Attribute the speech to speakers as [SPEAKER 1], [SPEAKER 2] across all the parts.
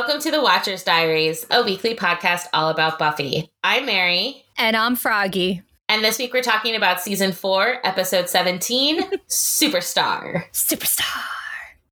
[SPEAKER 1] welcome to the Watcher's Diaries, a weekly podcast all about Buffy. I'm Mary.
[SPEAKER 2] And I'm Froggy.
[SPEAKER 1] And this week we're talking about season four, episode 17, Superstar.
[SPEAKER 2] Superstar.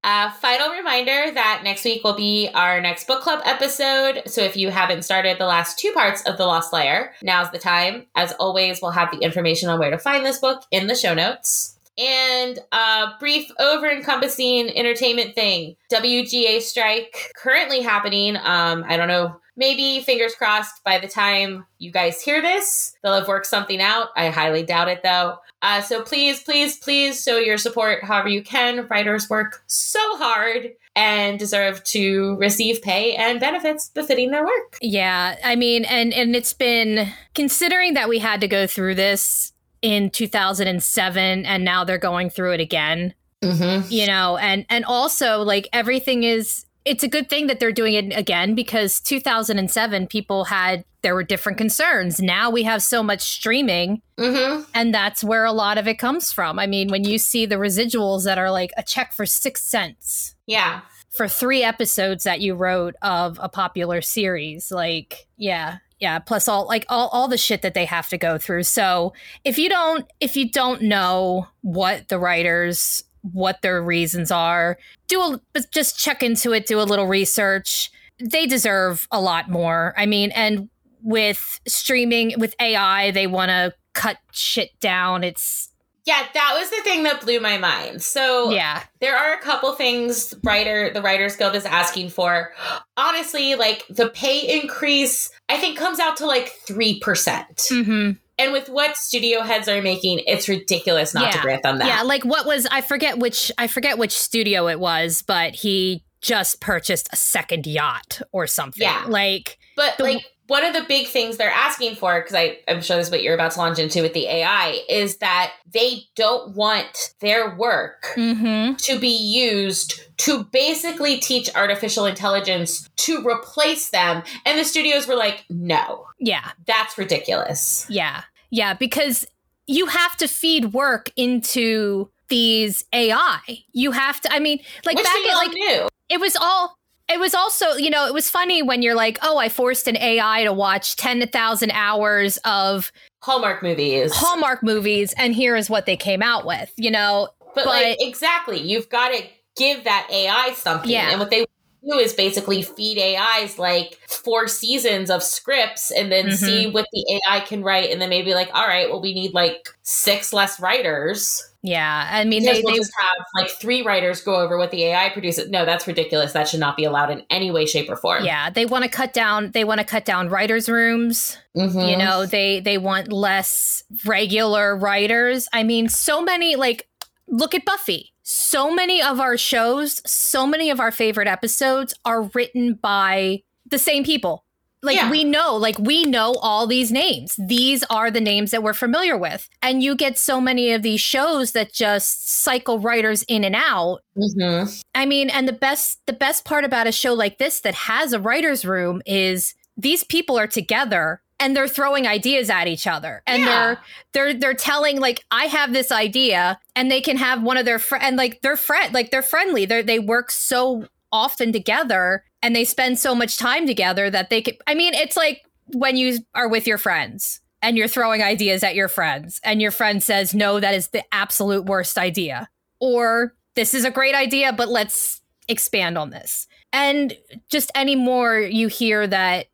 [SPEAKER 1] Uh, final reminder that next week will be our next book club episode. So if you haven't started the last two parts of The Lost Slayer, now's the time. As always, we'll have the information on where to find this book in the show notes. And a brief over encompassing entertainment thing. WGA strike currently happening. Um, I don't know. Maybe fingers crossed by the time you guys hear this they'll have worked something out. I highly doubt it though. Uh, so please please please show your support however you can. Writers work so hard and deserve to receive pay and benefits befitting their work.
[SPEAKER 2] Yeah i mean and and it's been considering that we had to go through this in 2007 and now they're going through it again. Mm-hmm. you know and and also like everything is it's a good thing that they're doing it again because 2007 people had there were different concerns. Now we have so much streaming mm-hmm. and that's where a lot of it comes from. I mean when you see the residuals that are like a check for six cents
[SPEAKER 1] yeah.
[SPEAKER 2] for three episodes that you wrote of a popular series like yeah yeah plus all like all, all the shit that they have to go through so if you don't if you don't know what the writers what their reasons are. Do a just check into it, do a little research. They deserve a lot more. I mean, and with streaming with AI, they want to cut shit down. It's
[SPEAKER 1] yeah, that was the thing that blew my mind. So
[SPEAKER 2] yeah,
[SPEAKER 1] there are a couple things writer the Writers Guild is asking for. Honestly, like the pay increase, I think comes out to like three percent. Mm-hmm and with what studio heads are making, it's ridiculous not
[SPEAKER 2] yeah.
[SPEAKER 1] to grant them that.
[SPEAKER 2] Yeah, like what was I forget which I forget which studio it was, but he just purchased a second yacht or something.
[SPEAKER 1] Yeah,
[SPEAKER 2] like
[SPEAKER 1] but the, like one of the big things they're asking for, because I'm sure this is what you're about to launch into with the AI, is that they don't want their work mm-hmm. to be used to basically teach artificial intelligence to replace them. And the studios were like, no.
[SPEAKER 2] Yeah.
[SPEAKER 1] That's ridiculous.
[SPEAKER 2] Yeah. Yeah. Because you have to feed work into these AI. You have to, I mean, like
[SPEAKER 1] Which
[SPEAKER 2] back
[SPEAKER 1] at
[SPEAKER 2] like,
[SPEAKER 1] knew.
[SPEAKER 2] it was all it was also, you know, it was funny when you're like, oh, I forced an AI to watch 10,000 hours of
[SPEAKER 1] Hallmark movies.
[SPEAKER 2] Hallmark movies, and here is what they came out with, you know?
[SPEAKER 1] But, but like, exactly, you've got to give that AI something.
[SPEAKER 2] Yeah.
[SPEAKER 1] And what they do is basically feed AIs like four seasons of scripts and then mm-hmm. see what the AI can write. And then maybe like, all right, well, we need like six less writers.
[SPEAKER 2] Yeah, I mean,
[SPEAKER 1] they, they just have like three writers go over what the AI produces. No, that's ridiculous. That should not be allowed in any way, shape, or form.
[SPEAKER 2] Yeah, they want to cut down. They want to cut down writers' rooms. Mm-hmm. You know, they they want less regular writers. I mean, so many like look at Buffy. So many of our shows, so many of our favorite episodes are written by the same people like yeah. we know like we know all these names these are the names that we're familiar with and you get so many of these shows that just cycle writers in and out mm-hmm. i mean and the best the best part about a show like this that has a writers room is these people are together and they're throwing ideas at each other and yeah. they're they're they're telling like i have this idea and they can have one of their friends and like they're friend like they're friendly they they work so often together and they spend so much time together that they could I mean it's like when you are with your friends and you're throwing ideas at your friends and your friend says no that is the absolute worst idea or this is a great idea but let's expand on this. And just anymore you hear that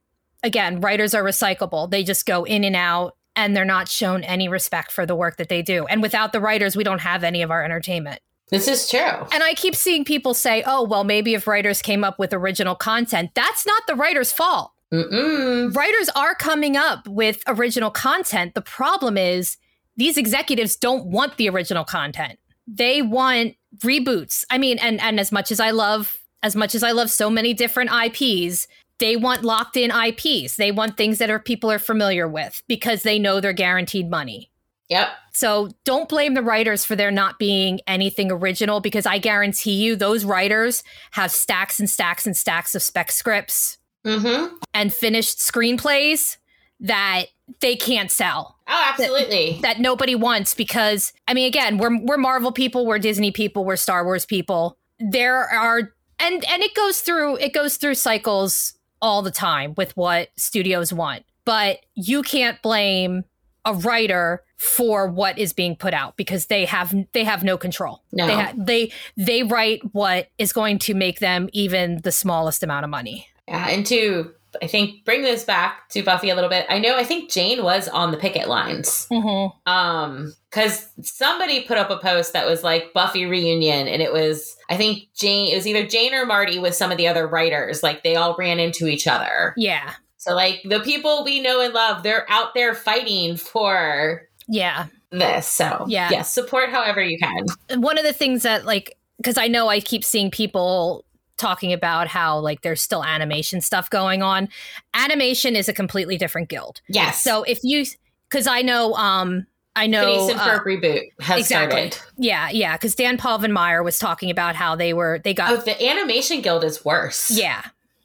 [SPEAKER 2] again writers are recyclable. They just go in and out and they're not shown any respect for the work that they do. And without the writers we don't have any of our entertainment
[SPEAKER 1] this is true.
[SPEAKER 2] And I keep seeing people say, oh, well, maybe if writers came up with original content, that's not the writer's fault. Mm-mm. Writers are coming up with original content. The problem is these executives don't want the original content. They want reboots. I mean, and and as much as I love as much as I love so many different IPs, they want locked in IPs. They want things that are people are familiar with because they know they're guaranteed money.
[SPEAKER 1] Yep.
[SPEAKER 2] So don't blame the writers for there not being anything original because I guarantee you those writers have stacks and stacks and stacks of spec scripts mm-hmm. and finished screenplays that they can't sell.
[SPEAKER 1] Oh, absolutely.
[SPEAKER 2] That, that, nobody wants because I mean again, we're we're Marvel people, we're Disney people, we're Star Wars people. There are and and it goes through it goes through cycles all the time with what studios want. But you can't blame a writer for what is being put out because they have they have no control.
[SPEAKER 1] No.
[SPEAKER 2] They ha- they they write what is going to make them even the smallest amount of money.
[SPEAKER 1] Yeah, and to I think bring this back to Buffy a little bit. I know I think Jane was on the picket lines.
[SPEAKER 2] Mm-hmm.
[SPEAKER 1] Um, because somebody put up a post that was like Buffy reunion, and it was I think Jane. It was either Jane or Marty with some of the other writers. Like they all ran into each other.
[SPEAKER 2] Yeah.
[SPEAKER 1] So like the people we know and love, they're out there fighting for
[SPEAKER 2] Yeah.
[SPEAKER 1] this. So
[SPEAKER 2] Yeah.
[SPEAKER 1] yes, support however you can.
[SPEAKER 2] One of the things that like because I know I keep seeing people talking about how like there's still animation stuff going on. Animation is a completely different guild.
[SPEAKER 1] Yes.
[SPEAKER 2] So if you because I know um I know
[SPEAKER 1] Phineas
[SPEAKER 2] uh,
[SPEAKER 1] reboot has
[SPEAKER 2] exactly.
[SPEAKER 1] started.
[SPEAKER 2] Yeah, yeah, because Dan Meyer was talking about how they were they got
[SPEAKER 1] Oh, the animation guild is worse.
[SPEAKER 2] yeah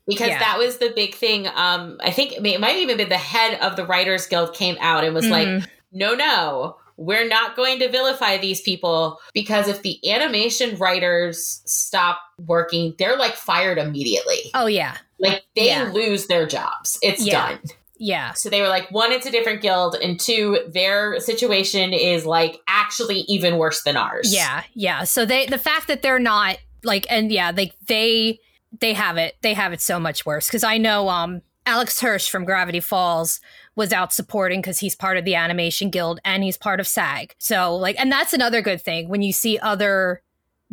[SPEAKER 1] because
[SPEAKER 2] Yeah.
[SPEAKER 1] that was the big thing. Um, I think it, might even been the head of the Writers Guild came out and was
[SPEAKER 2] Mhm.
[SPEAKER 1] like, "No, no, we're not going to vilify these people because if the animation writers stop working, they're like fired immediately.
[SPEAKER 2] oh yeah
[SPEAKER 1] Like they
[SPEAKER 2] Yeah.
[SPEAKER 1] lose their jobs. It's
[SPEAKER 2] Yeah.
[SPEAKER 1] done."
[SPEAKER 2] yeah
[SPEAKER 1] So they were like, one, it's a different guild, and two, their situation is like actually even worse than ours.
[SPEAKER 2] yeah yeah. So they the fact that they're not like and yeah like they they have it they have it so much worse because I know um Alex Hirsch from Gravity Falls was out supporting because he's part of the animation guild and he's part of SAG. So like and that's another good thing when you see other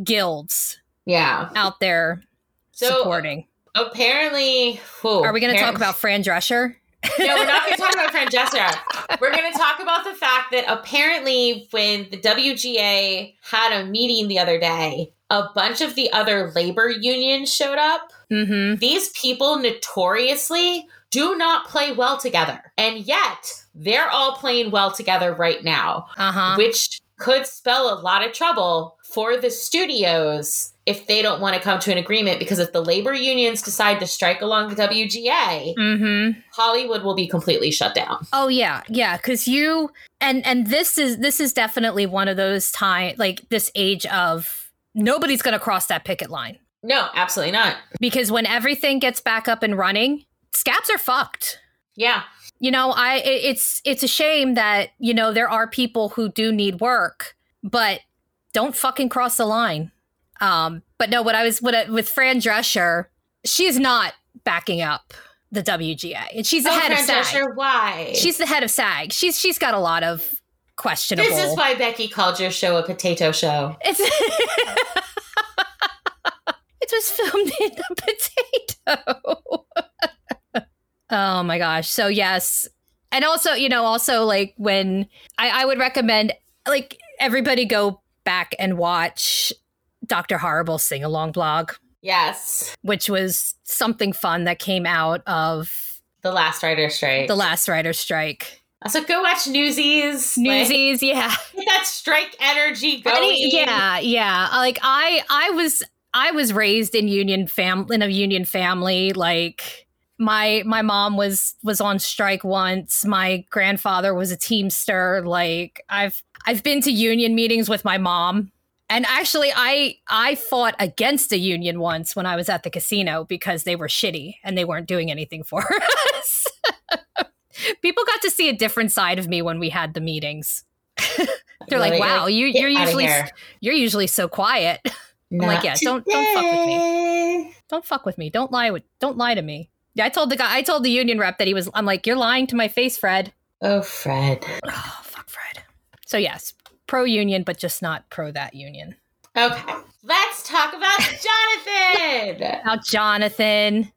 [SPEAKER 2] guilds
[SPEAKER 1] yeah.
[SPEAKER 2] out there
[SPEAKER 1] So
[SPEAKER 2] supporting.
[SPEAKER 1] apparently, whew,
[SPEAKER 2] Are we going to talk about Fran Drescher?
[SPEAKER 1] no, we're not going to talk about Fran Drescher. We're going to talk about the fact that apparently, when the WGA had a meeting the other day, a bunch of the other labor unions showed up.
[SPEAKER 2] Mm-hmm.
[SPEAKER 1] These people notoriously do not play well together. And yet, they're all playing well together right now,
[SPEAKER 2] Uh huh.
[SPEAKER 1] which could spell a lot of trouble for the studios if they don't want to come to an agreement. Because if the labor unions decide to strike along the WGA,
[SPEAKER 2] Mm-hmm.
[SPEAKER 1] Hollywood will be completely shut down.
[SPEAKER 2] Oh yeah, yeah. Because you and and this is this is definitely one of those time like this age of nobody's going to cross that picket line
[SPEAKER 1] No, absolutely not.
[SPEAKER 2] because when everything gets back up and running, scabs are fucked.
[SPEAKER 1] Yeah.
[SPEAKER 2] You know, I it- it's it's a shame that you know there are people who do need work, but don't fucking cross the line. Um, but no, what I was what I, with Fran Drescher, she's not backing up the WGA, and she's the
[SPEAKER 1] Oh,
[SPEAKER 2] head of SAG.
[SPEAKER 1] Drescher, why?
[SPEAKER 2] She's the head of SAG. She's she's got a lot of questionable.
[SPEAKER 1] This is why Becky called your show a potato show.
[SPEAKER 2] it's it was filmed in a potato. oh my gosh! So yes, and also you know also like when I, I would recommend like everybody go back and watch Doctor Horrible sing along blog,
[SPEAKER 1] Yes.
[SPEAKER 2] which was something fun that came out of
[SPEAKER 1] The last writer strike.
[SPEAKER 2] the last writer strike.
[SPEAKER 1] so go watch Newsies. Like,
[SPEAKER 2] Newsies, yeah.
[SPEAKER 1] get that strike energy going.
[SPEAKER 2] Any- yeah, yeah. Uh, like I, I was, I was raised in union fam in a union family. Like my my mom was was on strike once. My grandfather was a teamster. Like I've I've been to union meetings with my mom. And actually, I I fought against a union once when I was at the casino because they were shitty and they weren't doing anything for us. People got to see a different side of me when we had the meetings. They're like, "Wow, you, you're usually you're usually so quiet.
[SPEAKER 1] I'm Not
[SPEAKER 2] like, yeah, don't- don't fuck with me. don't fuck with me. Don't lie with don't lie to me." Yeah, I told the guy I told the union rep that he was I'm like, "You're lying to my face, Fred."
[SPEAKER 1] Oh, Fred.
[SPEAKER 2] Oh, fuck Fred. So yes, pro union but just not pro that union.
[SPEAKER 1] Okay. Let's talk about Jonathan.
[SPEAKER 2] Now, Jonathan.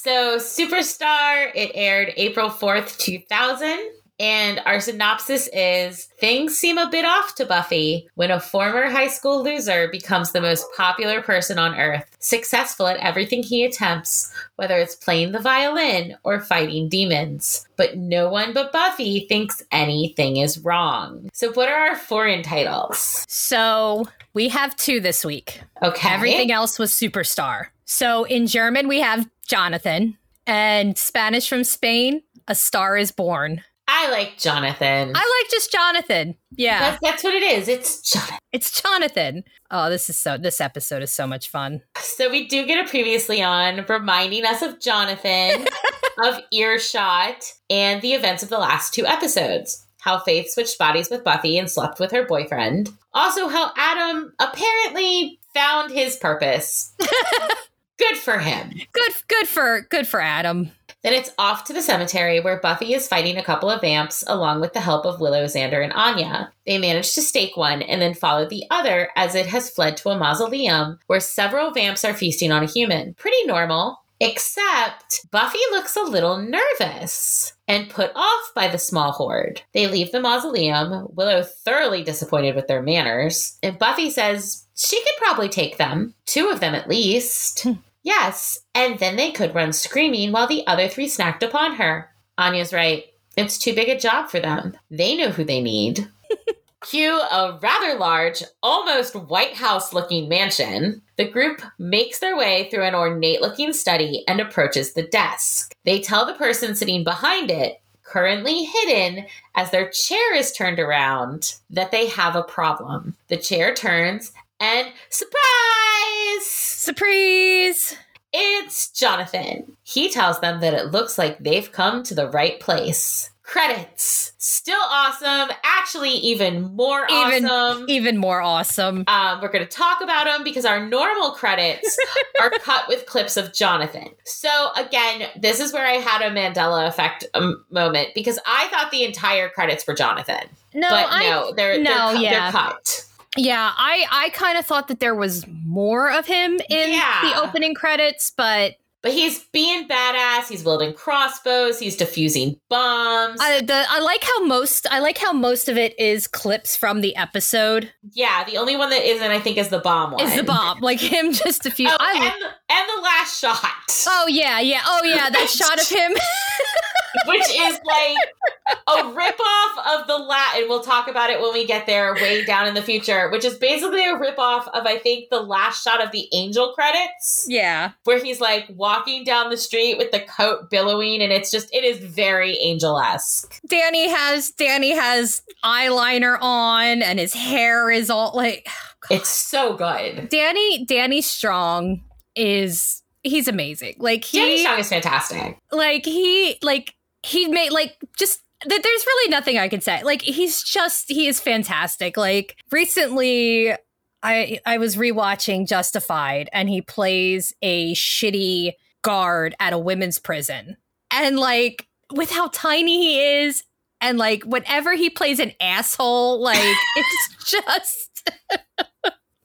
[SPEAKER 1] So, Superstar, it aired April 4th, 2000. And our synopsis is Things seem a bit off to Buffy when a former high school loser becomes the most popular person on Earth, successful at everything he attempts, whether it's playing the violin or fighting demons. But no one but Buffy thinks anything is wrong. So, what are our foreign titles?
[SPEAKER 2] So we have two this week.
[SPEAKER 1] Okay.
[SPEAKER 2] Everything else was superstar. So in German we have Jonathan, And Spanish from Spain, A Star is Born.
[SPEAKER 1] I like Jonathan.
[SPEAKER 2] I like just Jonathan. Yeah.
[SPEAKER 1] That's, that's what it is. It's Jonathan.
[SPEAKER 2] It's Jonathan. Oh, this is so this episode is so much fun.
[SPEAKER 1] So we do get a previously on reminding us of Jonathan, of earshot, and the events of the last two episodes. How Faith switched bodies with Buffy and slept with her boyfriend. Also, how Adam apparently found his purpose. good for him.
[SPEAKER 2] Good good for good for Adam.
[SPEAKER 1] Then it's off to the cemetery where Buffy is fighting a couple of vamps along with the help of Willow, Xander, and Anya. They manage to stake one and then follow the other as it has fled to a mausoleum where several vamps are feasting on a human. Pretty normal. Except Buffy looks a little nervous and put off by the small horde. They leave the mausoleum, Willow thoroughly disappointed with their manners, and Buffy says she could probably take them, two of them at least. Hmm. Yes, and then they could run screaming while the other three snacked upon her. Anya's right. It's too big a job for them. They know who they need. Cue a rather large, almost White House looking mansion. The group makes their way through an ornate looking study and approaches the desk. They tell the person sitting behind it, currently hidden as their chair is turned around, that they have a problem. The chair turns and surprise!
[SPEAKER 2] Surprise!
[SPEAKER 1] It's Jonathan. He tells them that it looks like they've come to the right place. Credits. Still awesome. Actually, even more
[SPEAKER 2] Even
[SPEAKER 1] awesome.
[SPEAKER 2] even more awesome.
[SPEAKER 1] Um, we're going to talk about them because our normal credits are cut with clips of Jonathan. So, again, this is where I had a Mandela effect um, moment because I thought the entire credits were Jonathan.
[SPEAKER 2] No,
[SPEAKER 1] but
[SPEAKER 2] I
[SPEAKER 1] no, they're,
[SPEAKER 2] no,
[SPEAKER 1] they're, cu-
[SPEAKER 2] yeah.
[SPEAKER 1] they're cut.
[SPEAKER 2] Yeah, I I kind of thought that there was more of him in
[SPEAKER 1] Yeah.
[SPEAKER 2] the opening credits, but
[SPEAKER 1] But he's being badass. He's wielding crossbows. He's defusing bombs.
[SPEAKER 2] I the I like how most I like how most of it is clips from the episode.
[SPEAKER 1] yeah, the only one that isn't, I think, is the bomb one.
[SPEAKER 2] Is the bomb like him just a few?
[SPEAKER 1] Oh,
[SPEAKER 2] I,
[SPEAKER 1] and, and the last shot,
[SPEAKER 2] oh yeah, yeah, oh yeah, that shot of him.
[SPEAKER 1] which is like a ripoff of the Latin. we'll talk about it when we get there way down in the future, which is basically a ripoff of I think the last shot of the angel credits.
[SPEAKER 2] yeah,
[SPEAKER 1] Where he's like walking down the street with the coat billowing, and it's just it is very angel-esque.
[SPEAKER 2] Danny has Danny has eyeliner on, and his hair is all like
[SPEAKER 1] It's so good.
[SPEAKER 2] Danny. Danny Strong is he's amazing. Like he
[SPEAKER 1] Danny Strong is fantastic.
[SPEAKER 2] like he like he made like just th- there's really nothing I can say. Like he's just he is fantastic. Like recently I I was rewatching Justified and he plays a shitty guard at a women's prison. And like with how tiny he is and like whenever he plays an asshole, like it's just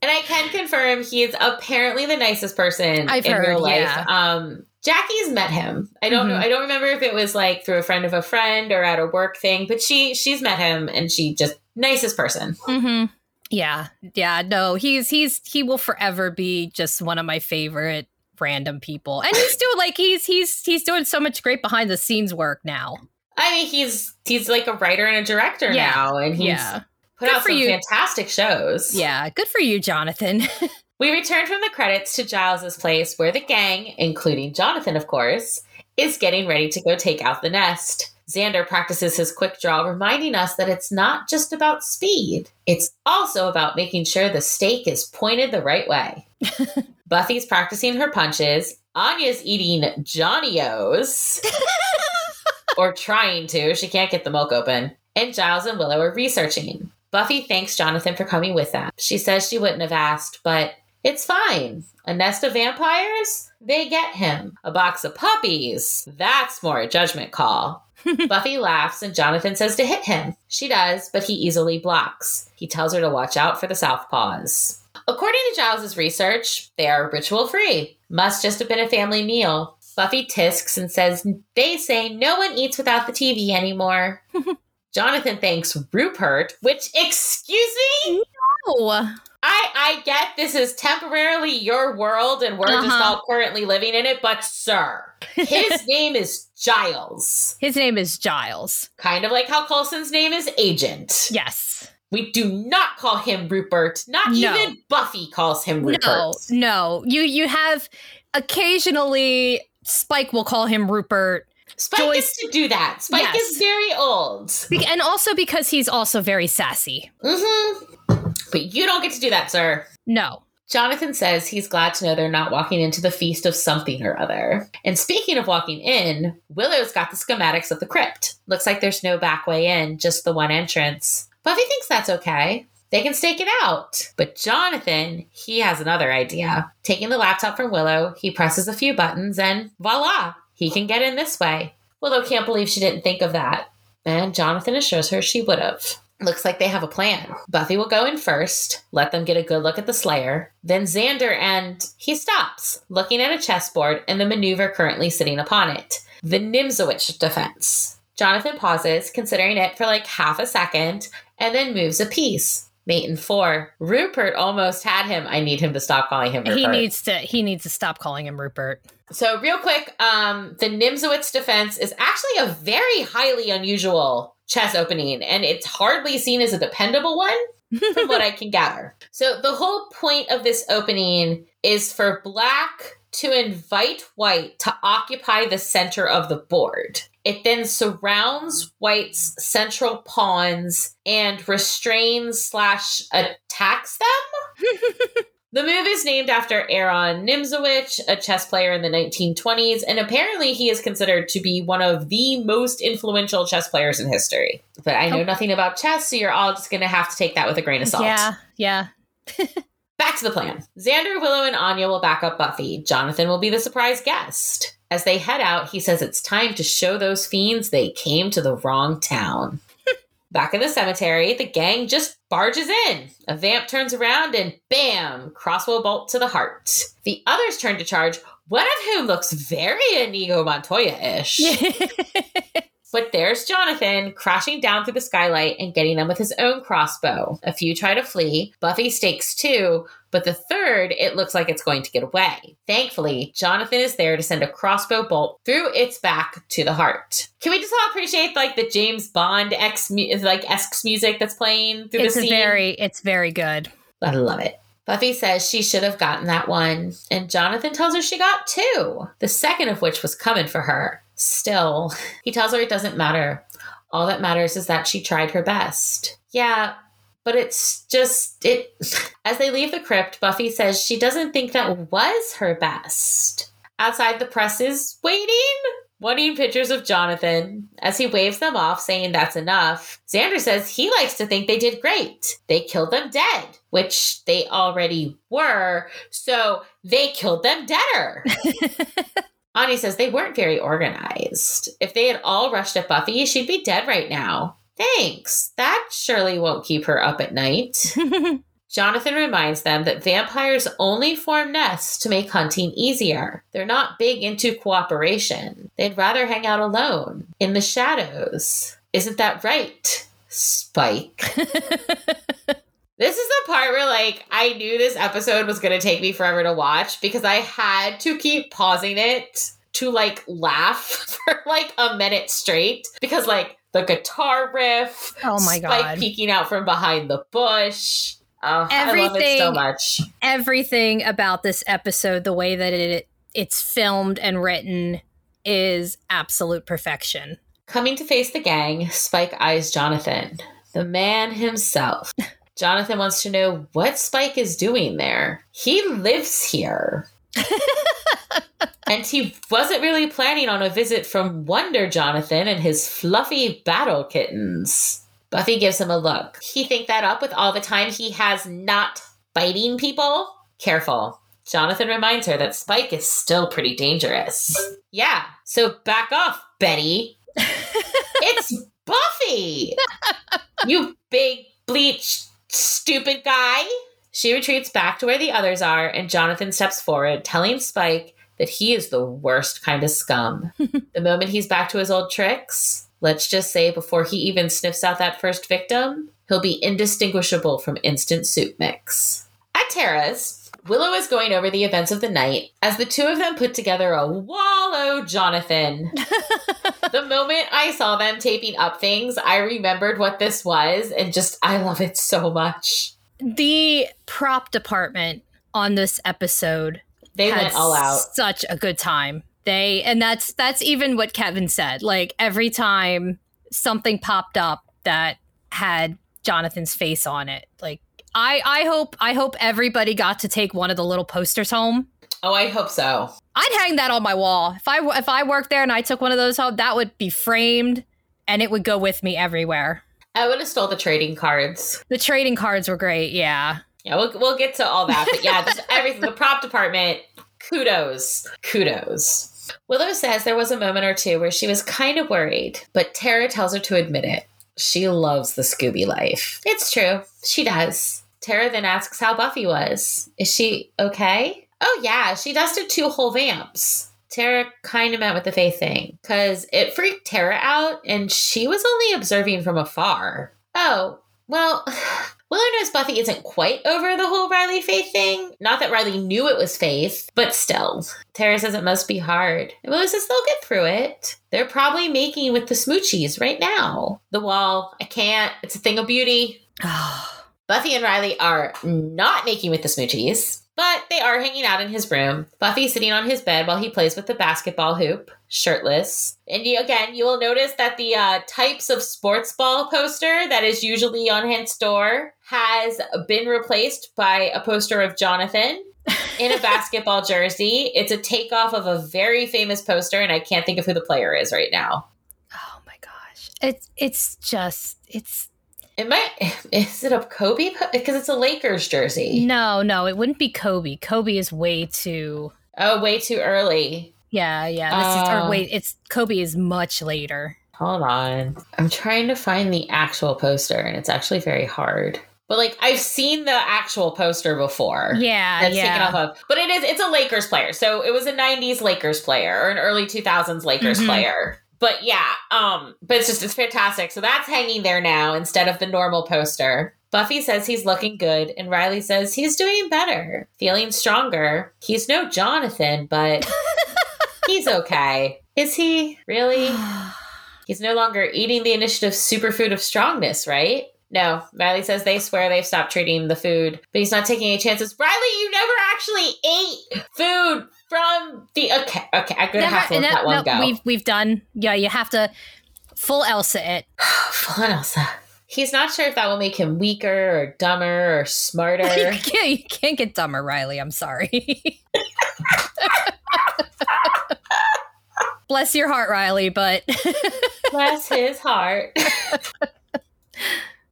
[SPEAKER 1] And I can confirm he is apparently the nicest person
[SPEAKER 2] I've
[SPEAKER 1] in
[SPEAKER 2] heard,
[SPEAKER 1] real life.
[SPEAKER 2] yeah.
[SPEAKER 1] Um Jackie's met him. I don't know.
[SPEAKER 2] Mhm.
[SPEAKER 1] I don't remember if it was like through a friend of a friend or at a work thing, but she she's met him and she just nicest person.
[SPEAKER 2] Mhm. Yeah. Yeah, no, he's he's he will forever be just one of my favorite random people. And he's doing like he's he's he's doing so much great behind the scenes work now.
[SPEAKER 1] I mean, he's he's like a writer and a director
[SPEAKER 2] Yeah.
[SPEAKER 1] now, and he's
[SPEAKER 2] Yeah.
[SPEAKER 1] put
[SPEAKER 2] Good
[SPEAKER 1] out
[SPEAKER 2] for
[SPEAKER 1] some
[SPEAKER 2] you.
[SPEAKER 1] fantastic shows.
[SPEAKER 2] Yeah, good for you, Jonathan.
[SPEAKER 1] We return from the credits to Giles's place, where the gang, including Jonathan, of course, is getting ready to go take out the nest. Xander practices his quick draw, reminding us that it's not just about speed, it's also about making sure the stake is pointed the right way. Buffy's practicing her punches. Anya's eating Johnny O's, or trying to. She can't get the milk open. And Giles and Willow are researching. Buffy thanks Jonathan for coming with them. She says she wouldn't have asked, but it's fine. A nest of vampires? They get him. A box of puppies? That's more a judgment call. Buffy laughs and Jonathan says to hit him. She does, but he easily blocks. He tells her to watch out for the Southpaws. According to Giles's research, they are ritual free. Must just have been a family meal. Buffy tisks and says they say no one eats without the TV anymore. Jonathan thanks Rupert, which, excuse me?
[SPEAKER 2] oh,
[SPEAKER 1] I, I get this is temporarily your world and we're just
[SPEAKER 2] Uh-huh.
[SPEAKER 1] all currently living in it, but sir, his name is Giles.
[SPEAKER 2] his name is Giles.
[SPEAKER 1] Kind of like how Coulson's name is Agent.
[SPEAKER 2] Yes.
[SPEAKER 1] We do not call him Rupert. Not
[SPEAKER 2] No.
[SPEAKER 1] even Buffy calls him Rupert.
[SPEAKER 2] No, no. You you have occasionally Spike will call him Rupert.
[SPEAKER 1] Spike Joyce, to do that. Spike yes. is very old.
[SPEAKER 2] And also because he's also very sassy.
[SPEAKER 1] Mm-hmm. But you don't get to do that, sir.
[SPEAKER 2] No.
[SPEAKER 1] Jonathan says he's glad to know they're not walking into the feast of something or other. And speaking of walking in, Willow's got the schematics of the crypt. Looks like there's no back way in, just the one entrance. Buffy thinks that's okay. They can stake it out. But Jonathan, he has another idea. Taking the laptop from Willow, he presses a few buttons and voila, he can get in this way. Willow can't believe she didn't think of that. And Jonathan assures her she would have. Looks like they have a plan. Buffy will go in first, let them get a good look at the Slayer. Then Xander and he stops, looking at a chessboard and the maneuver currently sitting upon it the Nimzowitsch defense. Jonathan pauses, considering it for like half a second, and then moves a piece. Mate in four. Rupert almost had him. I need him to stop calling him Rupert.
[SPEAKER 2] He needs to he needs to stop calling him Rupert.
[SPEAKER 1] So real quick, um, the Nimzowitsch defense is actually a very highly unusual chess opening, and it's hardly seen as a dependable one. from what I can gather. So the whole point of this opening is for black to invite white to occupy the center of the board. It then surrounds white's central pawns and restrains slash attacks them. the move is named after Aron Nimzowitsch, a chess player in the 1920s, and apparently he is considered to be one of the most influential chess players in history. But I know oh. nothing about chess, so you're all just going to have to take that with a grain of salt.
[SPEAKER 2] Yeah, yeah.
[SPEAKER 1] Back to the plan. Xander, Willow, and Anya will back up Buffy. Jonathan will be the surprise guest. As they head out, he says it's time to show those fiends they came to the wrong town. Back in the cemetery, the gang just barges in. A vamp turns around and bam, crossbow bolt to the heart. The others turn to charge, one of whom looks very Inigo Montoya ish. But there's Jonathan crashing down through the skylight and getting them with his own crossbow. A few try to flee. Buffy stakes two, but the third, it looks like it's going to get away. Thankfully, Jonathan is there to send a crossbow bolt through its back to the heart. Can we just all appreciate like the James Bond X like esque music that's playing through
[SPEAKER 2] it's
[SPEAKER 1] the scene?
[SPEAKER 2] Very, it's very good.
[SPEAKER 1] I love it. Buffy says she should have gotten that one, and Jonathan tells her she got two, the second of which was coming for her. Still, he tells her it doesn't matter. All that matters is that she tried her best. Yeah, but it's just it as they leave the crypt, Buffy says she doesn't think that was her best. Outside the press is waiting, wanting pictures of Jonathan. As he waves them off, saying that's enough, Xander says he likes to think they did great. They killed them dead, which they already were, so they killed them deader. Anya says they weren't very organized. If they had all rushed at Buffy, she'd be dead right now. Thanks. That surely won't keep her up at night. Jonathan reminds them that vampires only form nests to make hunting easier. They're not big into cooperation. They'd rather hang out alone, in the shadows. Isn't that right, Spike? This is the part where, like, I knew this episode was going to take me forever to watch because I had to keep pausing it to, like, laugh for, like, a minute straight because, like, the guitar riff.
[SPEAKER 2] Oh my
[SPEAKER 1] Spike
[SPEAKER 2] god!
[SPEAKER 1] peeking out from behind the bush. Oh, everything, I love it so much.
[SPEAKER 2] Everything about this episode, the way that it it's filmed and written, is absolute perfection.
[SPEAKER 1] Coming to face the gang, Spike eyes Jonathan, the man himself. Jonathan wants to know what Spike is doing there. He lives here. and he wasn't really planning on a visit from Wonder Jonathan and his fluffy battle kittens. Buffy gives him a look. He think that up with all the time he has not biting people? Careful. Jonathan reminds her that Spike is still pretty dangerous. Yeah, so back off, Betty. it's Buffy! you big bleach stupid guy. She retreats back to where the others are, and Jonathan steps forward, telling Spike that he is the worst kind of scum. the moment he's back to his old tricks, let's just say before he even sniffs out that first victim, he'll be indistinguishable from instant soup mix. At Tara's, Willow is going over the events of the night as the two of them put together a wallow Jonathan. the moment I saw them taping up things, I remembered what this was and just, I love it so much.
[SPEAKER 2] The prop department on this episode
[SPEAKER 1] they went all out.
[SPEAKER 2] Such a good time. They and that's that's even what Kevin said. Like every time something popped up that had Jonathan's face on it. Like I I hope I hope everybody got to take one of the little posters home.
[SPEAKER 1] Oh, I hope so.
[SPEAKER 2] I'd hang that on my wall. If I if I worked there and I took one of those home, that would be framed and it would go with me everywhere.
[SPEAKER 1] I would have stole the trading cards.
[SPEAKER 2] The trading cards were great, yeah.
[SPEAKER 1] Yeah, we'll, we'll get to all that. But yeah, just everything. The prop department, kudos. Kudos. Willow says there was a moment or two where she was kind of worried, but Tara tells her to admit it. She loves the Scooby life. It's true. She does. Tara then asks how Buffy was. Is she okay? Oh, yeah, she dusted two whole vamps. Tara kind of met with the Faith thing because it freaked Tara out and she was only observing from afar. Oh, well, Willow knows Buffy isn't quite over the whole Riley Faith thing. Not that Riley knew it was Faith, but still. Tara says it must be hard. And Willow says they'll get through it. They're probably making with the smoochies right now. The wall, I can't. It's a thing of beauty. Ah. Buffy and Riley are not making with the smoochies. But they are hanging out in his room. Buffy sitting on his bed while he plays with the basketball hoop, shirtless. And you, again, you will notice that the uh, types of sports ball poster that is usually on his door has been replaced by a poster of Jonathan in a basketball jersey. It's a takeoff of a very famous poster, and I can't think of who the player is right now.
[SPEAKER 2] Oh my gosh. It's it's just it's
[SPEAKER 1] it might is it a Kobe because it's a Lakers jersey.
[SPEAKER 2] No, no, it wouldn't be Kobe. Kobe is way too
[SPEAKER 1] Oh, way too early.
[SPEAKER 2] Yeah, yeah. This uh, is or oh. wait, it's Kobe is much later.
[SPEAKER 1] Hold on. I'm trying to find the actual poster and it's actually very hard. But like I've seen the actual poster before.
[SPEAKER 2] Yeah,
[SPEAKER 1] that's
[SPEAKER 2] yeah.
[SPEAKER 1] taken off of. But it is it's a Lakers player. So it was a 90s Lakers player or an early 2000s Lakers mm-hmm. player but yeah, um, but it's just it's fantastic. So that's hanging there now instead of the normal poster. Buffy says he's looking good, and Riley says he's doing better, feeling stronger. He's no Jonathan, but he's okay. Is he really? He's no longer eating the initiative superfood of strongness, right? No, Riley says they swear they've stopped treating the food, but he's not taking any chances. Riley, you never actually ate food from the okay. Okay, I'm gonna never, have to let that, that one no, go.
[SPEAKER 2] We've we've done. Yeah, you have to full Elsa it.
[SPEAKER 1] full Elsa. He's not sure if that will make him weaker or dumber or smarter.
[SPEAKER 2] you, can't, you can't get dumber, Riley. I'm sorry. Bless your heart, Riley, but
[SPEAKER 1] bless his heart.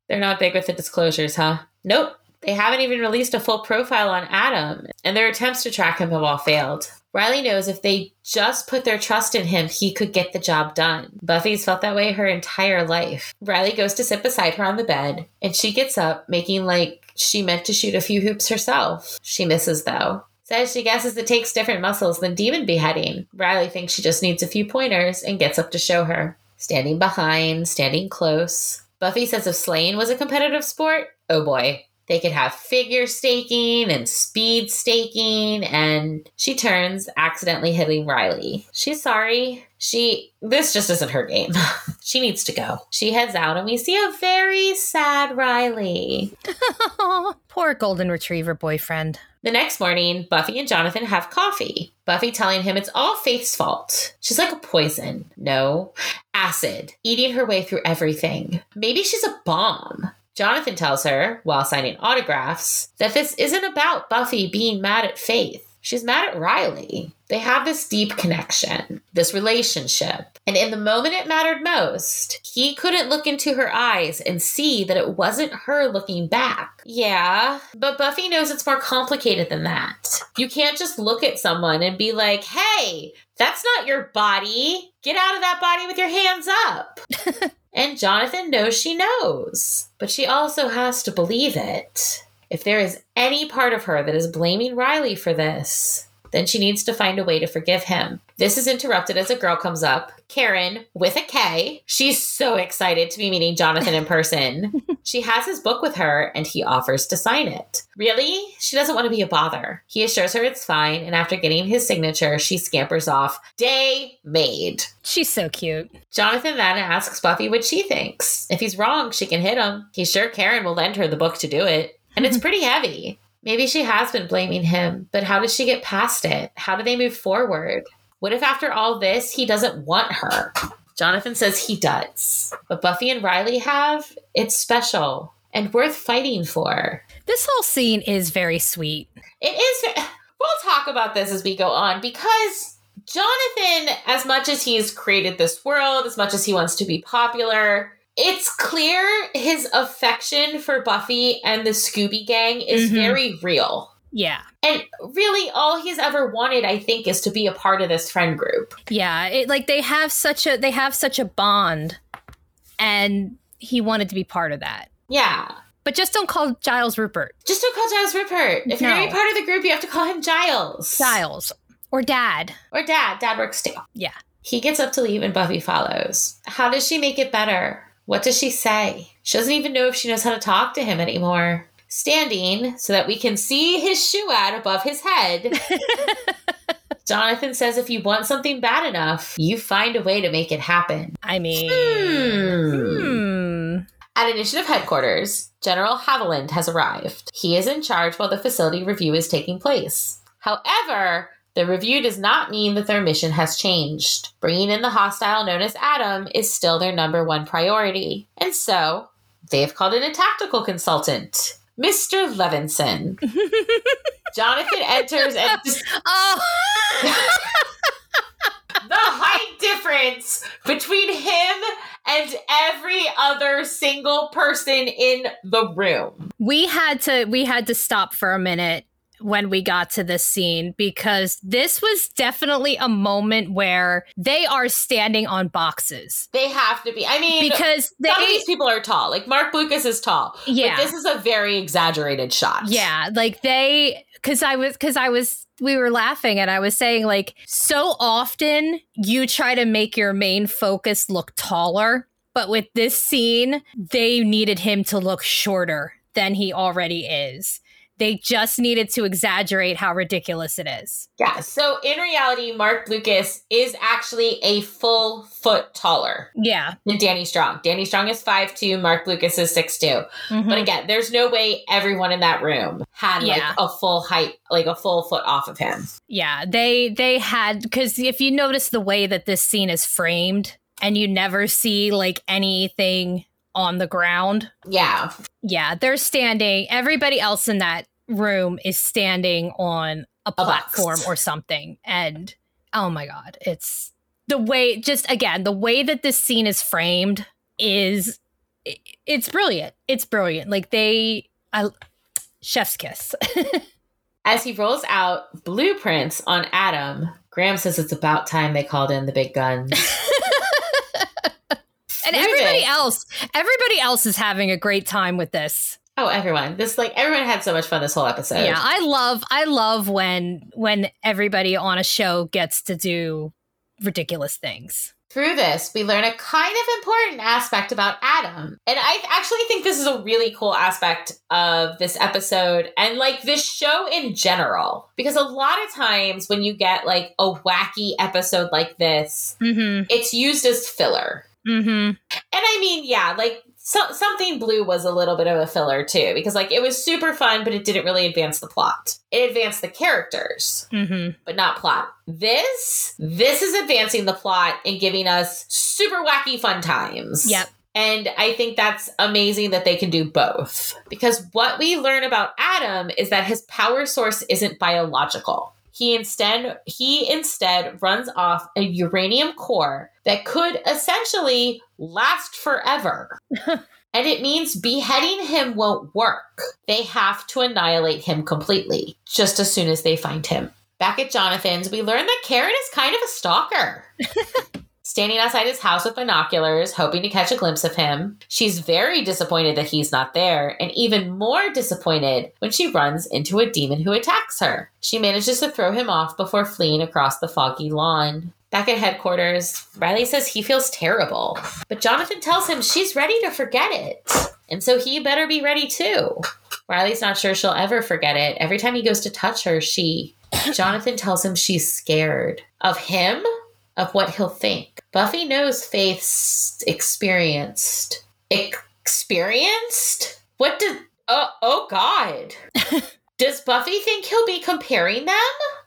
[SPEAKER 1] They're not big with the disclosures, huh? Nope. They haven't even released a full profile on Adam, and their attempts to track him have all failed. Riley knows if they just put their trust in him, he could get the job done. Buffy's felt that way her entire life. Riley goes to sit beside her on the bed, and she gets up, making like she meant to shoot a few hoops herself. She misses, though. Says she guesses it takes different muscles than demon beheading. Riley thinks she just needs a few pointers and gets up to show her. Standing behind, standing close. Buffy says if slaying was a competitive sport, oh boy, they could have figure staking and speed staking, and she turns, accidentally hitting Riley. She's sorry. She, this just isn't her game. she needs to go. She heads out, and we see a very sad Riley.
[SPEAKER 2] Poor golden retriever boyfriend.
[SPEAKER 1] The next morning, Buffy and Jonathan have coffee. Buffy telling him it's all Faith's fault. She's like a poison. No, acid, eating her way through everything. Maybe she's a bomb. Jonathan tells her, while signing autographs, that this isn't about Buffy being mad at Faith. She's mad at Riley. They have this deep connection, this relationship. And in the moment it mattered most, he couldn't look into her eyes and see that it wasn't her looking back. Yeah, but Buffy knows it's more complicated than that. You can't just look at someone and be like, hey, that's not your body. Get out of that body with your hands up. and Jonathan knows she knows, but she also has to believe it. If there is any part of her that is blaming Riley for this, then she needs to find a way to forgive him. This is interrupted as a girl comes up, Karen with a K. She's so excited to be meeting Jonathan in person. she has his book with her and he offers to sign it. Really? She doesn't want to be a bother. He assures her it's fine, and after getting his signature, she scampers off. Day made.
[SPEAKER 2] She's so cute.
[SPEAKER 1] Jonathan then asks Buffy what she thinks. If he's wrong, she can hit him. He's sure Karen will lend her the book to do it. And it's pretty heavy. Maybe she has been blaming him, but how does she get past it? How do they move forward? What if after all this, he doesn't want her? Jonathan says he does. But Buffy and Riley have, it's special and worth fighting for.
[SPEAKER 2] This whole scene is very sweet.
[SPEAKER 1] It is. We'll talk about this as we go on because Jonathan, as much as he's created this world, as much as he wants to be popular, it's clear his affection for Buffy and the Scooby Gang is mm-hmm. very real.
[SPEAKER 2] Yeah.
[SPEAKER 1] And really all he's ever wanted I think is to be a part of this friend group.
[SPEAKER 2] Yeah, it like they have such a they have such a bond and he wanted to be part of that.
[SPEAKER 1] Yeah.
[SPEAKER 2] But just don't call Giles Rupert.
[SPEAKER 1] Just don't call Giles Rupert. If no. you're gonna be part of the group, you have to call him Giles.
[SPEAKER 2] Giles. Or Dad.
[SPEAKER 1] Or Dad. Dad works too.
[SPEAKER 2] Yeah.
[SPEAKER 1] He gets up to leave and Buffy follows. How does she make it better? What does she say? She doesn't even know if she knows how to talk to him anymore. Standing so that we can see his shoe ad above his head. Jonathan says if you want something bad enough, you find a way to make it happen.
[SPEAKER 2] I mean, hmm.
[SPEAKER 1] Hmm. At Initiative headquarters, General Haviland has arrived. He is in charge while the facility review is taking place. However, the review does not mean that their mission has changed. Bringing in the hostile known as Adam is still their number one priority. And so, they've called in a tactical consultant, Mr. Levinson. Jonathan enters and. Dis- oh! the height difference between him and every other single person in the room.
[SPEAKER 2] We had to we had to stop for a minute when we got to this scene because this was definitely a moment where they are standing on boxes.
[SPEAKER 1] They have to be. I mean,
[SPEAKER 2] because
[SPEAKER 1] they, some of these people are tall. Like Marc Blucas is tall.
[SPEAKER 2] Yeah,
[SPEAKER 1] this is a very exaggerated shot.
[SPEAKER 2] Yeah, like they because I was because I was we were laughing and I was saying like so often you try to make your main focus look taller. But with this scene, they needed him to look shorter than he already is. They just needed to exaggerate how ridiculous it is.
[SPEAKER 1] Yeah. So in reality, Marc Blucas is actually a full foot taller.
[SPEAKER 2] Yeah.
[SPEAKER 1] Than Danny Strong. Danny Strong is 5'2, Marc Blucas is 6'2. Mm-hmm. But again, there's no way everyone in that room had yeah. like a full height, like a full foot off of him.
[SPEAKER 2] Yeah. They they had because if you notice the way that this scene is framed and you never see like anything on the ground.
[SPEAKER 1] Yeah.
[SPEAKER 2] Yeah, they're standing. Everybody else in that room is standing on a platform or something. And oh my God, it's the way, just again, the way that this scene is framed is, it's brilliant. It's brilliant. Like they, I, chef's kiss.
[SPEAKER 1] As he rolls out blueprints on Adam, Graham says it's about time they called in the big guns.
[SPEAKER 2] and everybody else, everybody else is having a great time with this.
[SPEAKER 1] Oh, everyone. This like everyone had so much fun this whole episode.
[SPEAKER 2] Yeah, I love I love when when everybody on a show gets to do ridiculous things.
[SPEAKER 1] Through this, we learn a kind of important aspect about Adam. And I actually think this is a really cool aspect of this episode and like this show in general. Because a lot of times when you get like a wacky episode like this, mm-hmm. it's used as filler.
[SPEAKER 2] Mm-hmm. And
[SPEAKER 1] I mean, yeah, like so, something blue was a little bit of a filler too because like it was super fun but it didn't really advance the plot it advanced the characters
[SPEAKER 2] mm-hmm.
[SPEAKER 1] but not plot this this is advancing the plot and giving us super wacky fun times
[SPEAKER 2] yep
[SPEAKER 1] and I think that's amazing that they can do both. Because what we learn about Adam is that his power source isn't biological. He instead he instead runs off a uranium core that could essentially last forever. and it means beheading him won't work. They have to annihilate him completely just as soon as they find him. Back at Jonathan's, we learn that Karen is kind of a stalker. standing outside his house with binoculars, hoping to catch a glimpse of him. She's very disappointed that he's not there, and even more disappointed when she runs into a demon who attacks her. She manages to throw him off before fleeing across the foggy lawn. Back at headquarters, Riley says he feels terrible, but Jonathan tells him she's ready to forget it. And so he better be ready too. Riley's not sure she'll ever forget it. Every time he goes to touch her, she. Jonathan tells him she's scared. Of him? Of what he'll think. Buffy knows Faith's experienced. Experienced? What did. Oh, oh God. Does Buffy think he'll be comparing them?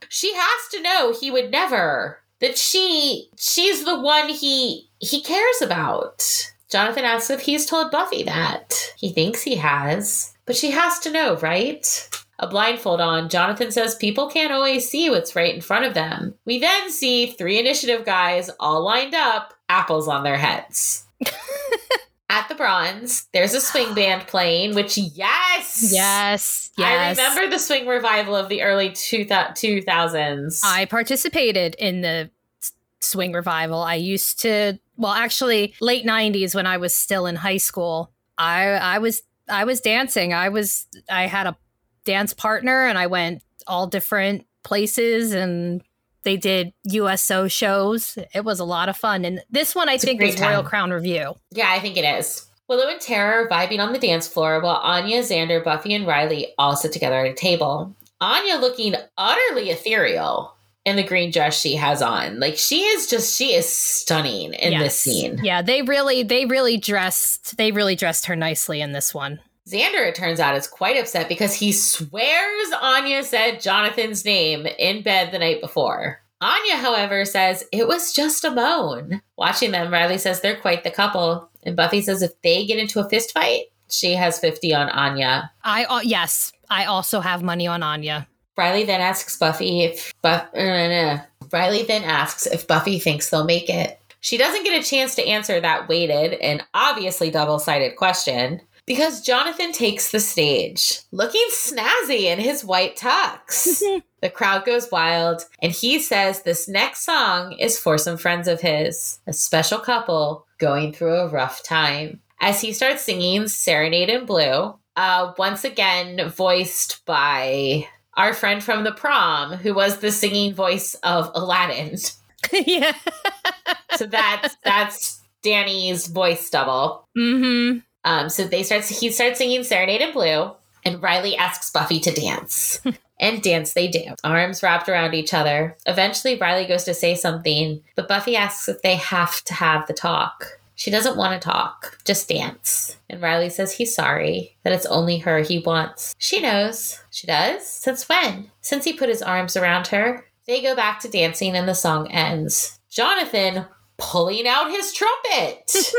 [SPEAKER 1] She has to know he would never that she she's the one he he cares about. Jonathan asks if he's told Buffy that. He thinks he has, but she has to know, right? A blindfold on, Jonathan says people can't always see what's right in front of them. We then see three initiative guys all lined up, apples on their heads. At the Bronze, there's a swing band playing, which, yes!
[SPEAKER 2] Yes, yes.
[SPEAKER 1] I remember the swing revival of the early two 2000s.
[SPEAKER 2] I participated in the swing revival. I used to, well, actually, late 90s when I was still in high school. I I was I was dancing. I was I had a dance partner and I went all different places and they did USO shows. It was a lot of fun. And this one I it's think is Royal Crown Revue.
[SPEAKER 1] Yeah, I think it is. Willow and Tara are vibing on the dance floor while Anya, Xander, Buffy, and Riley all sit together at a table. Anya looking utterly ethereal in the green dress she has on. Like she is just she is stunning in yes. this scene.
[SPEAKER 2] Yeah, they really they really dressed they really dressed her nicely in this one.
[SPEAKER 1] Xander, it turns out, is quite upset because he swears Anya said Jonathan's name in bed the night before. Anya, however, says it was just a moan. Watching them, Riley says they're quite the couple. And Buffy says if they get into a fist fight, she has 50 on Anya.
[SPEAKER 2] I uh, yes, I also have money on Anya.
[SPEAKER 1] Riley then asks Buffy if Buff- uh, Riley then asks if Buffy thinks they'll make it. She doesn't get a chance to answer that weighted and obviously double-sided question because Jonathan takes the stage, looking snazzy in his white tux. the crowd goes wild, and he says this next song is for some friends of his, a special couple going through a rough time. As he starts singing Serenade in Blue, uh, once again voiced by our friend from the prom, who was the singing voice of Aladdin.
[SPEAKER 2] yeah.
[SPEAKER 1] so that's that's Danny's voice double.
[SPEAKER 2] Mm-hmm.
[SPEAKER 1] Um, so they start. He starts singing "Serenade in Blue," and Riley asks Buffy to dance. and dance they do, arms wrapped around each other. Eventually, Riley goes to say something, but Buffy asks if they have to have the talk. She doesn't want to talk, just dance. And Riley says he's sorry, that it's only her he wants. She knows. She does? Since when? Since he put his arms around her. They go back to dancing and the song ends. Jonathan pulling out his trumpet.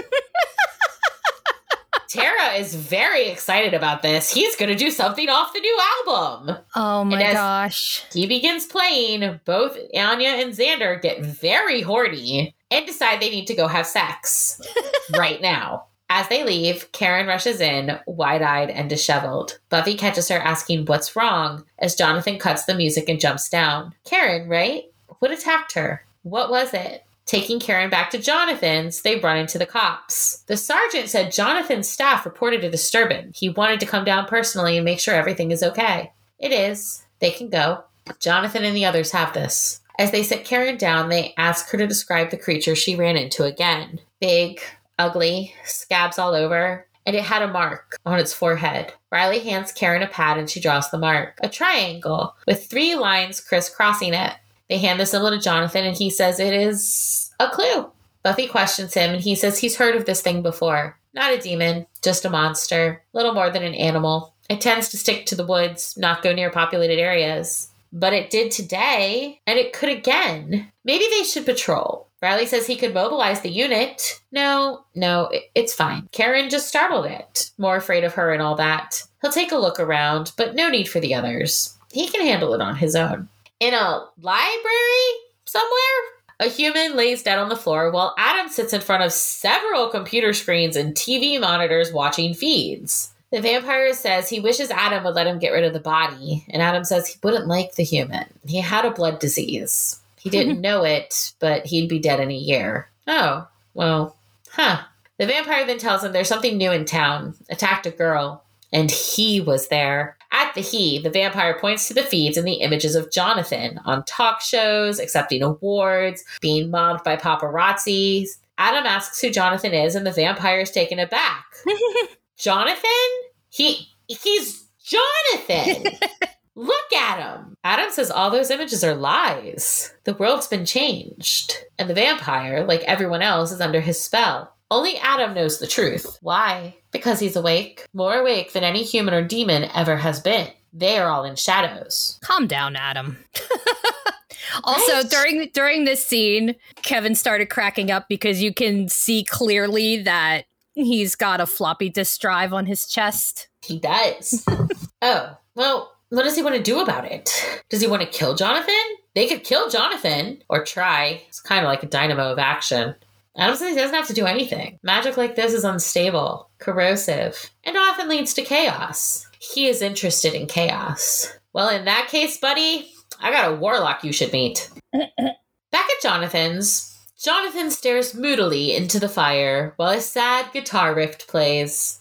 [SPEAKER 1] Tara is very excited about this. He's going to do something off the new album.
[SPEAKER 2] Oh my gosh.
[SPEAKER 1] He begins playing. Both Anya and Xander get very horny and decide they need to go have sex right now. As they leave, Karen rushes in, wide eyed and disheveled. Buffy catches her asking what's wrong as Jonathan cuts the music and jumps down. Karen, right? What attacked her? What was it? Taking Karen back to Jonathan's, they run into the cops. The sergeant said Jonathan's staff reported a disturbance. He wanted to come down personally and make sure everything is okay. It is. They can go. Jonathan and the others have this. As they sit Karen down, they ask her to describe the creature she ran into again. Big, ugly, scabs all over, and it had a mark on its forehead. Riley hands Karen a pad and she draws the mark, a triangle with three lines crisscrossing it. They hand the symbol to Jonathan, and he says it is a clue. Buffy questions him, and he says he's heard of this thing before. Not a demon, just a monster, little more than an animal. It tends to stick to the woods, not go near populated areas. But it did today, and it could again. Maybe they should patrol. Riley says he could mobilize the unit. No, no, it's fine. Karen just startled it, more afraid of her and all that. He'll take a look around, but no need for the others. He can handle it on his own. In a library somewhere, a human lays dead on the floor while Adam sits in front of several computer screens and TV monitors watching feeds. The vampire says he wishes Adam would let him get rid of the body, and Adam says he wouldn't like the human. He had a blood disease. He didn't know it, but he'd be dead in a year. Oh, well, huh. The vampire then tells him there's something new in town, attacked a girl, and he was there. At the he, the vampire points to the feeds and the images of Jonathan on talk shows, accepting awards, being mobbed by paparazzi. Adam asks who Jonathan is, and the vampire is taken aback. Jonathan? He he's Jonathan. Look at him. Adam says all those images are lies. The world's been changed. And the vampire, like everyone else, is under his spell. Only Adam knows the truth. Why? Because he's awake, more awake than any human or demon ever has been. They are all in shadows.
[SPEAKER 2] Calm down, Adam. Also, right? during during this scene, Kevin started cracking up because you can see clearly that he's got a floppy disk drive on his chest.
[SPEAKER 1] He does. oh, well, what does he want to do about it? Does he want to kill Jonathan? They could kill Jonathan or try. It's kind of like a dynamo of action. Honestly, he doesn't have to do anything. Magic like this is unstable, corrosive, and often leads to chaos. He is interested in chaos. Well, in that case, buddy, I got a warlock you should meet. Back at Jonathan's, Jonathan stares moodily into the fire while a sad guitar riff plays.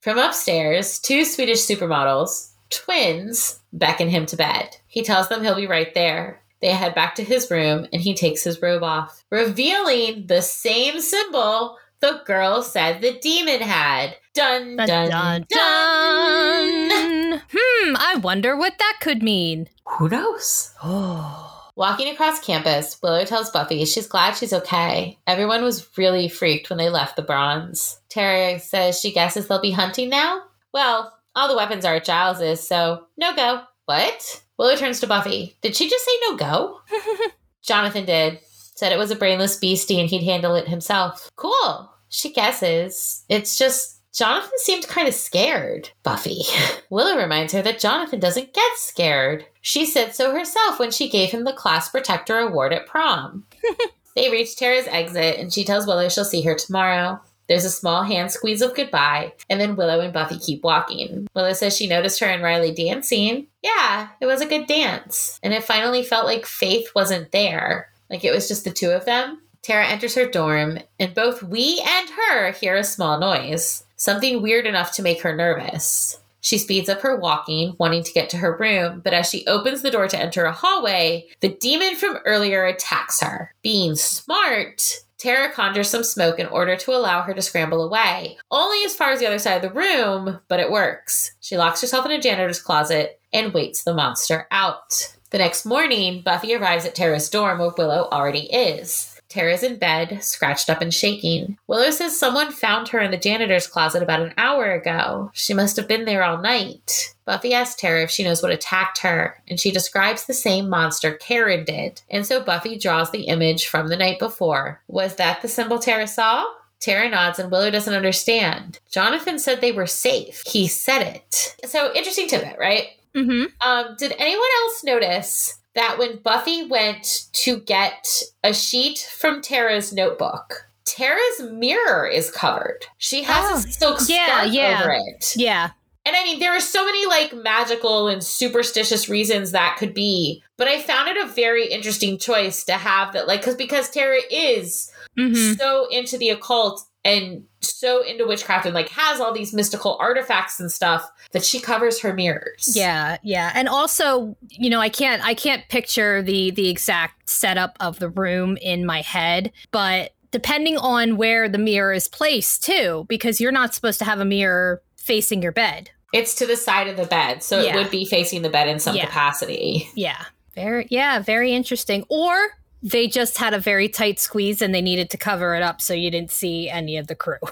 [SPEAKER 1] From upstairs, two Swedish supermodels, twins, beckon him to bed. He tells them he'll be right there. They head back to his room and he takes his robe off, revealing the same symbol the girl said the demon had. Dun dun dun dun.
[SPEAKER 2] dun. Hmm, I wonder what that could mean.
[SPEAKER 1] Who knows? Oh. Walking across campus, Willow tells Buffy she's glad she's okay. Everyone was really freaked when they left the bronze. Tara says she guesses they'll be hunting now. Well, all the weapons are at Giles's, so no go. What? Willow turns to Buffy. Did she just say no go? Jonathan did. Said it was a brainless beastie and he'd handle it himself. Cool. She guesses. It's just Jonathan seemed kind of scared. Buffy. Willow reminds her that Jonathan doesn't get scared. She said so herself when she gave him the class protector award at prom. they reach Tara's exit and she tells Willow she'll see her tomorrow. There's a small hand squeeze of goodbye, and then Willow and Buffy keep walking. Willow says she noticed her and Riley dancing. Yeah, it was a good dance. And it finally felt like Faith wasn't there. Like it was just the two of them. Tara enters her dorm, and both we and her hear a small noise. Something weird enough to make her nervous. She speeds up her walking, wanting to get to her room, but as she opens the door to enter a hallway, the demon from earlier attacks her. Being smart, Tara conjures some smoke in order to allow her to scramble away, only as far as the other side of the room, but it works. She locks herself in a janitor's closet and waits the monster out. The next morning, Buffy arrives at Tara's dorm where Willow already is. Tara's in bed, scratched up and shaking. Willow says someone found her in the janitor's closet about an hour ago. She must have been there all night. Buffy asks Tara if she knows what attacked her, and she describes the same monster Karen did. And so Buffy draws the image from the night before. Was that the symbol Tara saw? Tara nods and Willow doesn't understand. Jonathan said they were safe. He said it. So interesting tidbit, right?
[SPEAKER 2] Mm-hmm.
[SPEAKER 1] Um, did anyone else notice that when Buffy went to get a sheet from Tara's notebook, Tara's mirror is covered. She has oh, a silk yeah, scarf yeah. over it.
[SPEAKER 2] Yeah.
[SPEAKER 1] And I mean, there are so many like magical and superstitious reasons that could be, but I found it a very interesting choice to have that, like, because because Tara is mm-hmm. so into the occult and so into witchcraft and like has all these mystical artifacts and stuff that she covers her mirrors.
[SPEAKER 2] Yeah, yeah. And also, you know, I can't I can't picture the the exact setup of the room in my head, but depending on where the mirror is placed too, because you're not supposed to have a mirror facing your bed.
[SPEAKER 1] It's to the side of the bed, so yeah. it would be facing the bed in some
[SPEAKER 2] yeah.
[SPEAKER 1] capacity.
[SPEAKER 2] Yeah. Very yeah, very interesting. Or they just had a very tight squeeze and they needed to cover it up so you didn't see any of the crew.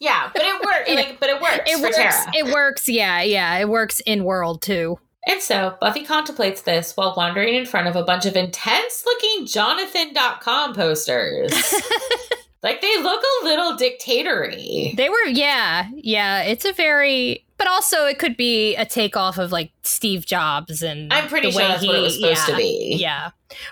[SPEAKER 1] Yeah, but it worked. like, but it works.
[SPEAKER 2] It works.
[SPEAKER 1] Tara.
[SPEAKER 2] It works. Yeah, yeah. It works in world too.
[SPEAKER 1] And so Buffy contemplates this while wandering in front of a bunch of intense looking Jonathan.com posters. like they look a little dictatory.
[SPEAKER 2] They were, yeah, yeah. It's a very, but also it could be a takeoff of like Steve Jobs and
[SPEAKER 1] I'm pretty sure that's he, what it was supposed
[SPEAKER 2] yeah,
[SPEAKER 1] to be.
[SPEAKER 2] Yeah,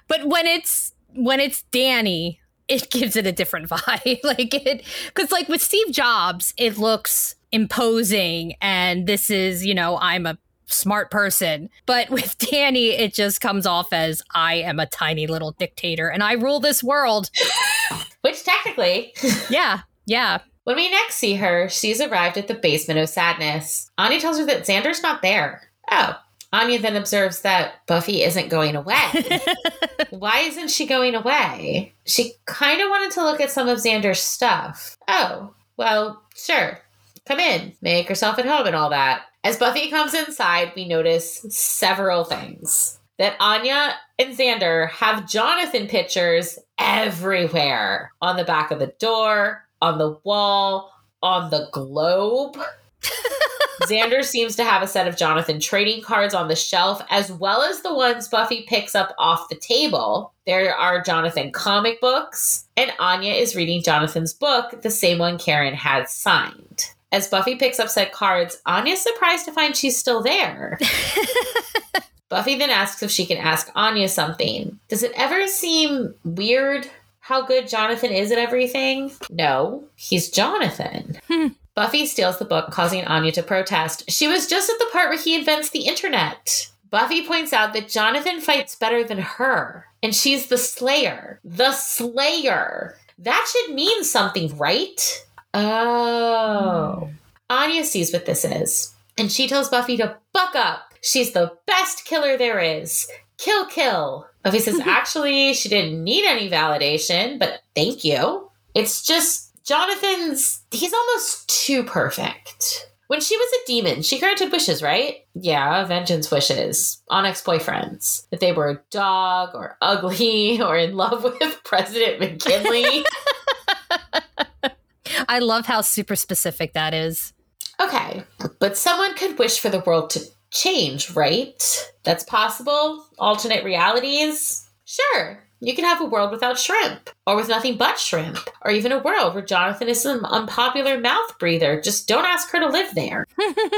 [SPEAKER 2] but when it's when it's Danny, it gives it a different vibe. like it, because like with Steve Jobs, it looks imposing, and this is you know I'm a smart person. But with Danny, it just comes off as I am a tiny little dictator and I rule this world.
[SPEAKER 1] Which technically,
[SPEAKER 2] yeah, yeah.
[SPEAKER 1] When we next see her, she's arrived at the basement of sadness. Anya tells her that Xander's not there. Oh, Anya then observes that Buffy isn't going away. Why isn't she going away? She kind of wanted to look at some of Xander's stuff. Oh, well, sure. Come in, make yourself at home and all that. As Buffy comes inside, we notice several things. That Anya and Xander have Jonathan pictures everywhere on the back of the door, on the wall, on the globe. Xander seems to have a set of Jonathan trading cards on the shelf, as well as the ones Buffy picks up off the table. There are Jonathan comic books, and Anya is reading Jonathan's book, the same one Karen had signed. As Buffy picks up said cards, Anya's surprised to find she's still there. Buffy then asks if she can ask Anya something. Does it ever seem weird how good Jonathan is at everything? No, he's Jonathan. Hmm. Buffy steals the book, causing Anya to protest. She was just at the part where he invents the internet. Buffy points out that Jonathan fights better than her, and she's the Slayer. The Slayer. That should mean something, right? Oh. Mm. Anya sees what this is, and she tells Buffy to buck up. She's the best killer there is. Kill, kill. Buffy says, actually, she didn't need any validation, but thank you. It's just Jonathan's, he's almost too perfect. When she was a demon, she granted wishes, right? Yeah, vengeance wishes on ex boyfriends. If they were a dog or ugly or in love with President McKinley.
[SPEAKER 2] I love how super specific that is.
[SPEAKER 1] Okay, but someone could wish for the world to change, right? That's possible. Alternate realities. Sure, you can have a world without shrimp, or with nothing but shrimp, or even a world where Jonathan is an unpopular mouth breather. Just don't ask her to live there.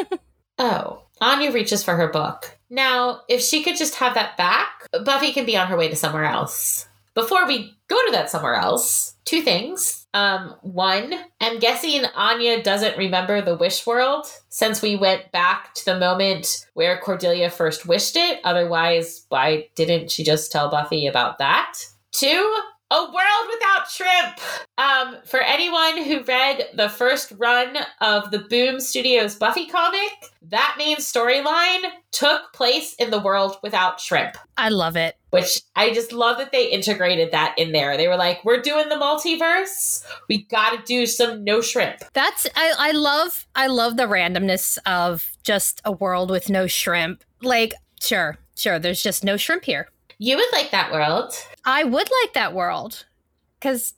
[SPEAKER 1] oh, Anya reaches for her book. Now, if she could just have that back, Buffy can be on her way to somewhere else. Before we go to that somewhere else, two things. Um, one, I'm guessing Anya doesn't remember the wish world since we went back to the moment where Cordelia first wished it. Otherwise, why didn't she just tell Buffy about that? Two, a World Without Shrimp. Um, for anyone who read the first run of the Boom Studios Buffy comic, that main storyline took place in the world without shrimp.
[SPEAKER 2] I love it.
[SPEAKER 1] Which I just love that they integrated that in there. They were like, we're doing the multiverse. We got to do some no shrimp.
[SPEAKER 2] That's I I love I love the randomness of just a world with no shrimp. Like, sure, sure, there's just no shrimp here.
[SPEAKER 1] You would like that world.
[SPEAKER 2] I would like that world because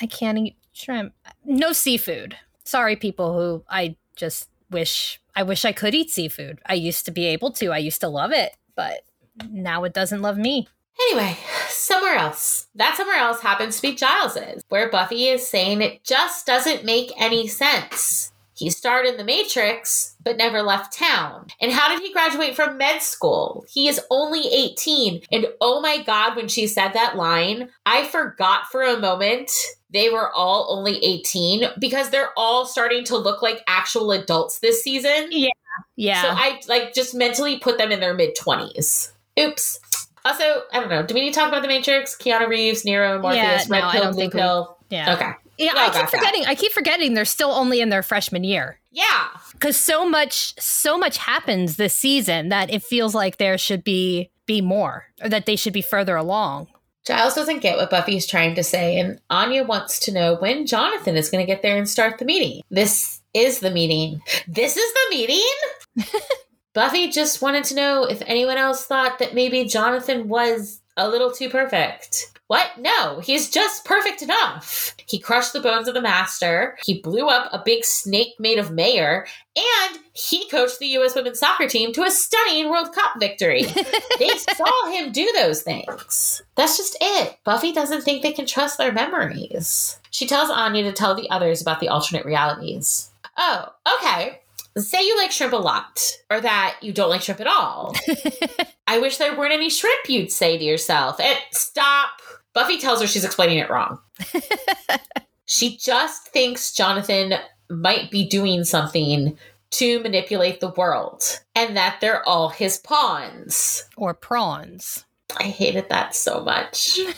[SPEAKER 2] I can't eat shrimp. No seafood. Sorry, people who I just wish I wish I could eat seafood. I used to be able to. I used to love it, but now it doesn't love me.
[SPEAKER 1] Anyway, somewhere else. That somewhere else happens to be Giles's, where Buffy is saying it just doesn't make any sense. He starred in The Matrix, but never left town. And how did he graduate from med school? He is only 18. And oh my God, when she said that line, I forgot for a moment they were all only 18 because they're all starting to look like actual adults this season.
[SPEAKER 2] Yeah. Yeah.
[SPEAKER 1] So I like just mentally put them in their mid 20s. Oops. Also, I don't know. Do we need to talk about the Matrix? Keanu Reeves, Neo, Morpheus, yeah, Red no, Pill, Blue Pill.
[SPEAKER 2] We, yeah. Okay. Yeah, I keep forgetting. That. I keep forgetting they're still only in their freshman year.
[SPEAKER 1] Yeah.
[SPEAKER 2] Cuz so much so much happens this season that it feels like there should be be more or that they should be further along.
[SPEAKER 1] Giles doesn't get what Buffy's trying to say and Anya wants to know when Jonathan is going to get there and start the meeting. This is the meeting. This is the meeting? Buffy just wanted to know if anyone else thought that maybe Jonathan was a little too perfect. What? No, he's just perfect enough. He crushed the bones of the master. He blew up a big snake made of mayor, and he coached the U.S. women's soccer team to a stunning World Cup victory. they saw him do those things. That's just it. Buffy doesn't think they can trust their memories. She tells Anya to tell the others about the alternate realities. Oh, okay say you like shrimp a lot or that you don't like shrimp at all. I wish there weren't any shrimp, you'd say to yourself. And stop. Buffy tells her she's explaining it wrong. she just thinks Jonathan might be doing something to manipulate the world and that they're all his pawns.
[SPEAKER 2] Or prawns.
[SPEAKER 1] I hated that so much.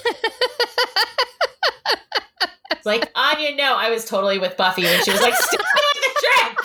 [SPEAKER 1] like, Anya, no, I was totally with Buffy when she was like, stop the shrimp.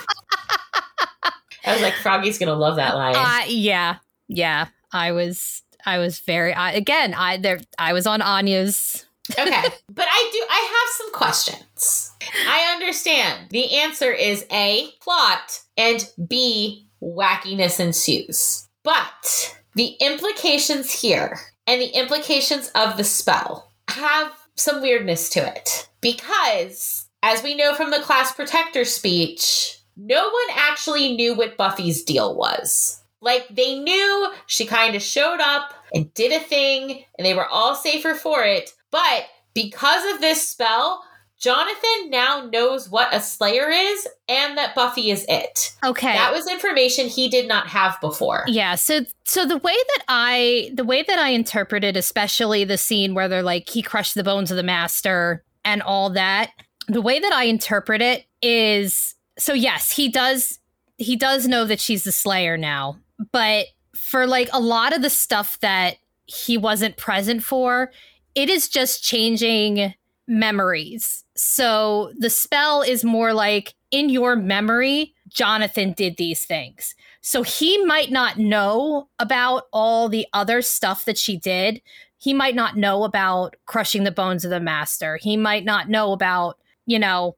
[SPEAKER 1] I was like, Froggy's gonna love that line.
[SPEAKER 2] Uh, yeah, yeah. I was, I was very. I, again, I there, I was on Anya's.
[SPEAKER 1] okay, but I do. I have some questions. I understand. The answer is a plot and b wackiness ensues. But the implications here and the implications of the spell have some weirdness to it because, as we know from the class protector speech, no one actually knew what Buffy's deal was. Like they knew she kind of showed up and did a thing and they were all safer for it. But because of this spell, Jonathan now knows what a Slayer is and that Buffy is it.
[SPEAKER 2] Okay.
[SPEAKER 1] That was information he did not have before.
[SPEAKER 2] Yeah, so so the way that I the way that I interpreted especially the scene where they're like he crushed the bones of the master and all that, the way that I interpret it is so yes, he does he does know that she's the Slayer now, but for like a lot of the stuff that he wasn't present for, it is just changing memories. So the spell is more like in your memory, Jonathan did these things. So he might not know about all the other stuff that she did. He might not know about crushing the bones of the master. He might not know about, you know,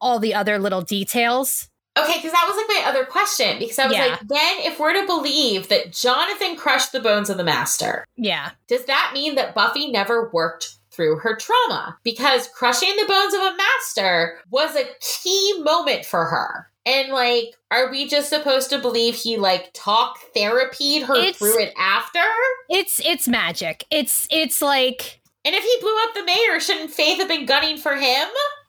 [SPEAKER 2] all the other little details.
[SPEAKER 1] Okay, because that was like my other question. Because I was
[SPEAKER 2] Yeah.
[SPEAKER 1] like, then if we're to believe that Jonathan crushed the bones of the master,
[SPEAKER 2] Yeah.
[SPEAKER 1] does that mean that Buffy never worked through her trauma? Because crushing the bones of a master was a key moment for her. And like, are we just supposed to believe he like talk therapied her
[SPEAKER 2] It's-
[SPEAKER 1] through it after?
[SPEAKER 2] It's it's magic. It's it's like
[SPEAKER 1] And if he blew up the mayor, shouldn't Faith have been gunning for him?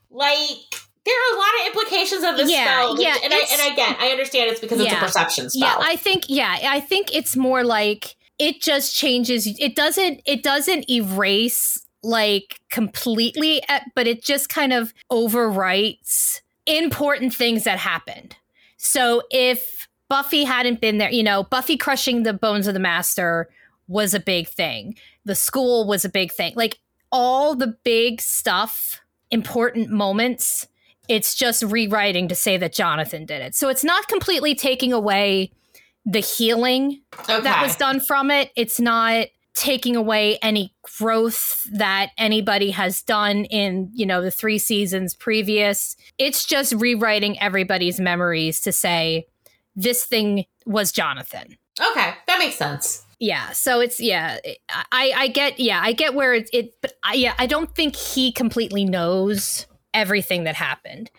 [SPEAKER 1] Like, there are a lot of implications of this
[SPEAKER 2] Yeah,
[SPEAKER 1] spell.
[SPEAKER 2] yeah,
[SPEAKER 1] and I and again, I understand it's because it's a
[SPEAKER 2] Yeah.
[SPEAKER 1] perception spell.
[SPEAKER 2] Yeah, I think yeah, I think it's more like it just changes it doesn't it doesn't erase like completely eh, but it just kind of overwrites important things that happened. So if Buffy hadn't been there, you know, Buffy crushing the bones of the master was a big thing. The school was a big thing. Like all the big stuff, important moments, it's just rewriting to say that Jonathan did it. So it's not completely taking away the healing
[SPEAKER 1] okay.
[SPEAKER 2] that was done from it. It's not taking away any growth that anybody has done in, you know, the 3 seasons previous. It's just rewriting everybody's memories to say this thing was Jonathan.
[SPEAKER 1] Okay, that makes sense.
[SPEAKER 2] Yeah, so it's yeah, I I get yeah, I get where it it but I, yeah, I don't think he completely knows everything that happened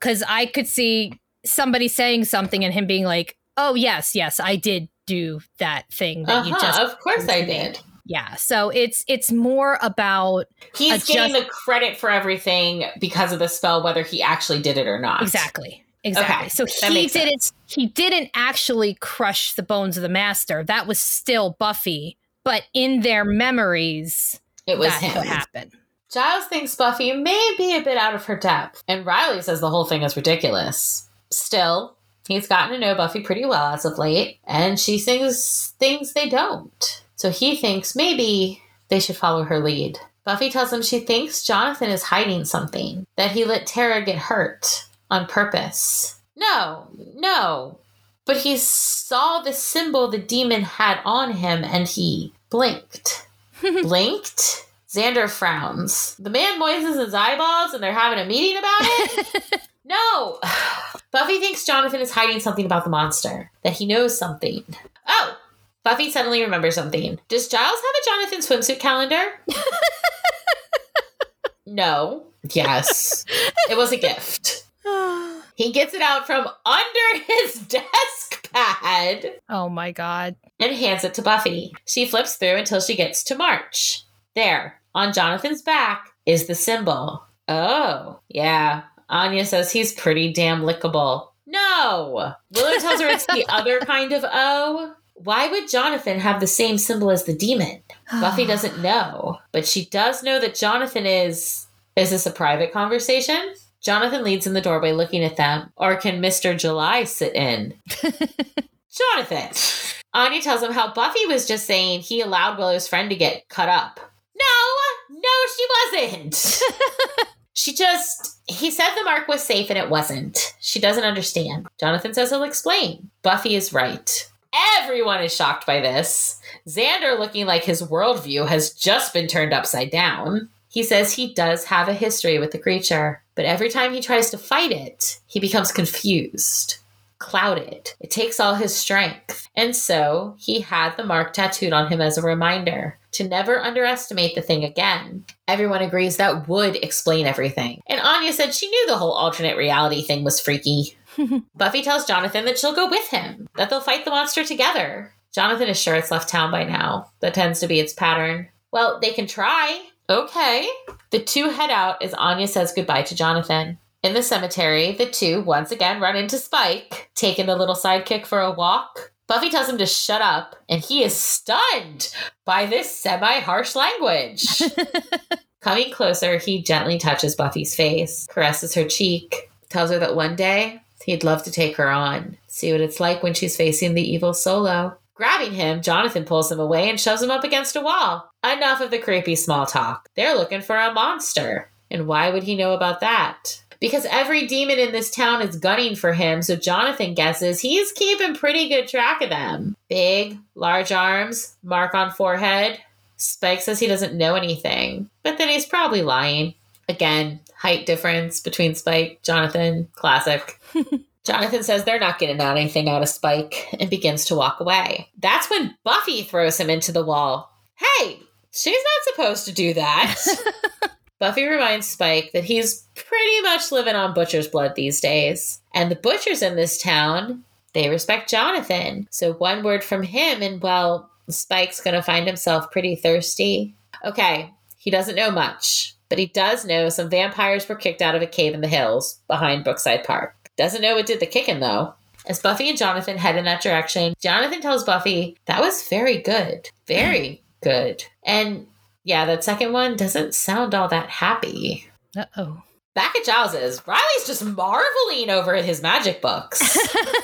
[SPEAKER 2] cuz I could see somebody saying something and him being like, "Oh, yes, yes, I did do that thing that you
[SPEAKER 1] Uh-huh,
[SPEAKER 2] just
[SPEAKER 1] of course I did.
[SPEAKER 2] Yeah, so it's it's more about
[SPEAKER 1] He's
[SPEAKER 2] Adjust-
[SPEAKER 1] getting the credit for everything because of the spell, whether he actually did it or not.
[SPEAKER 2] exactly. Exactly.
[SPEAKER 1] Okay,
[SPEAKER 2] so he didn't he didn't actually crush the bones of the master. That was still Buffy, but in their memories
[SPEAKER 1] It was
[SPEAKER 2] that's
[SPEAKER 1] him.
[SPEAKER 2] happened.
[SPEAKER 1] Giles thinks Buffy may be a bit out of her depth, and Riley says the whole thing is ridiculous. Still, he's gotten to know Buffy pretty well as of late, and she sings things they don't. So he thinks maybe they should follow her lead. Buffy tells him she thinks Jonathan is hiding something, that he let Tara get hurt on purpose. No, no. But he saw the symbol the demon had on him and he blinked. blinked? Xander frowns. The man moistens his eyeballs and they're having a meeting about it? no. Buffy thinks Jonathan is hiding something about the monster, that he knows something. Oh, Buffy suddenly remembers something. Does Giles have a Jonathan swimsuit calendar? no. Yes. It was a gift. He gets it out from under his desk pad
[SPEAKER 2] oh my god.
[SPEAKER 1] and hands it to Buffy. She flips through until she gets to March. There, on Jonathan's back, is the symbol. Oh, yeah. Anya says he's pretty damn lickable. No! Willow tells her it's the other kind of O. Why would Jonathan have the same symbol as the demon? Buffy doesn't know, but she does know that Jonathan is. Is this a private conversation? Jonathan leads in the doorway looking at them. Or can Mr. July sit in? Jonathan. Anya tells him how Buffy was just saying he allowed Willow's friend to get cut up. No, no, she wasn't. she just, he said the mark was safe and it wasn't. She doesn't understand. Jonathan says he'll explain. Buffy is right. Everyone is shocked by this. Xander, looking like his worldview has just been turned upside down. He says he does have a history with the creature, but every time he tries to fight it, he becomes confused, clouded. It takes all his strength. And so he had the mark tattooed on him as a reminder to never underestimate the thing again. Everyone agrees that would explain everything. And Anya said she knew the whole alternate reality thing was freaky. Buffy tells Jonathan that she'll go with him, that they'll fight the monster together. Jonathan is sure it's left town by now. That tends to be its pattern. Well, they can try. Okay. The two head out as Anya says goodbye to Jonathan. In the cemetery, the two once again run into Spike, taking the little sidekick for a walk. Buffy tells him to shut up, and he is stunned by this semi harsh language. Coming closer, he gently touches Buffy's face, caresses her cheek, tells her that one day he'd love to take her on, see what it's like when she's facing the evil Solo. Grabbing him, Jonathan pulls him away and shoves him up against a wall. Enough of the creepy small talk. They're looking for a monster. And why would he know about that? Because every demon in this town is gunning for him. So Jonathan guesses he's keeping pretty good track of them. Big, large arms, mark on forehead. Spike says he doesn't know anything, but then he's probably lying. Again, height difference between Spike, Jonathan, classic. Jonathan says they're not getting out anything out of Spike and begins to walk away. That's when Buffy throws him into the wall. Hey, she's not supposed to do that. Buffy reminds Spike that he's pretty much living on butcher's blood these days. And the butchers in this town, they respect Jonathan. So one word from him, and well, Spike's going to find himself pretty thirsty. Okay, he doesn't know much, but he does know some vampires were kicked out of a cave in the hills behind Brookside Park. Doesn't know what did the kicking, though. As Buffy and Jonathan head in that direction, Jonathan tells Buffy, That was very good. Very good. And yeah, that second one doesn't sound all that happy.
[SPEAKER 2] Uh oh.
[SPEAKER 1] Back at Giles's, Riley's just marveling over his magic books.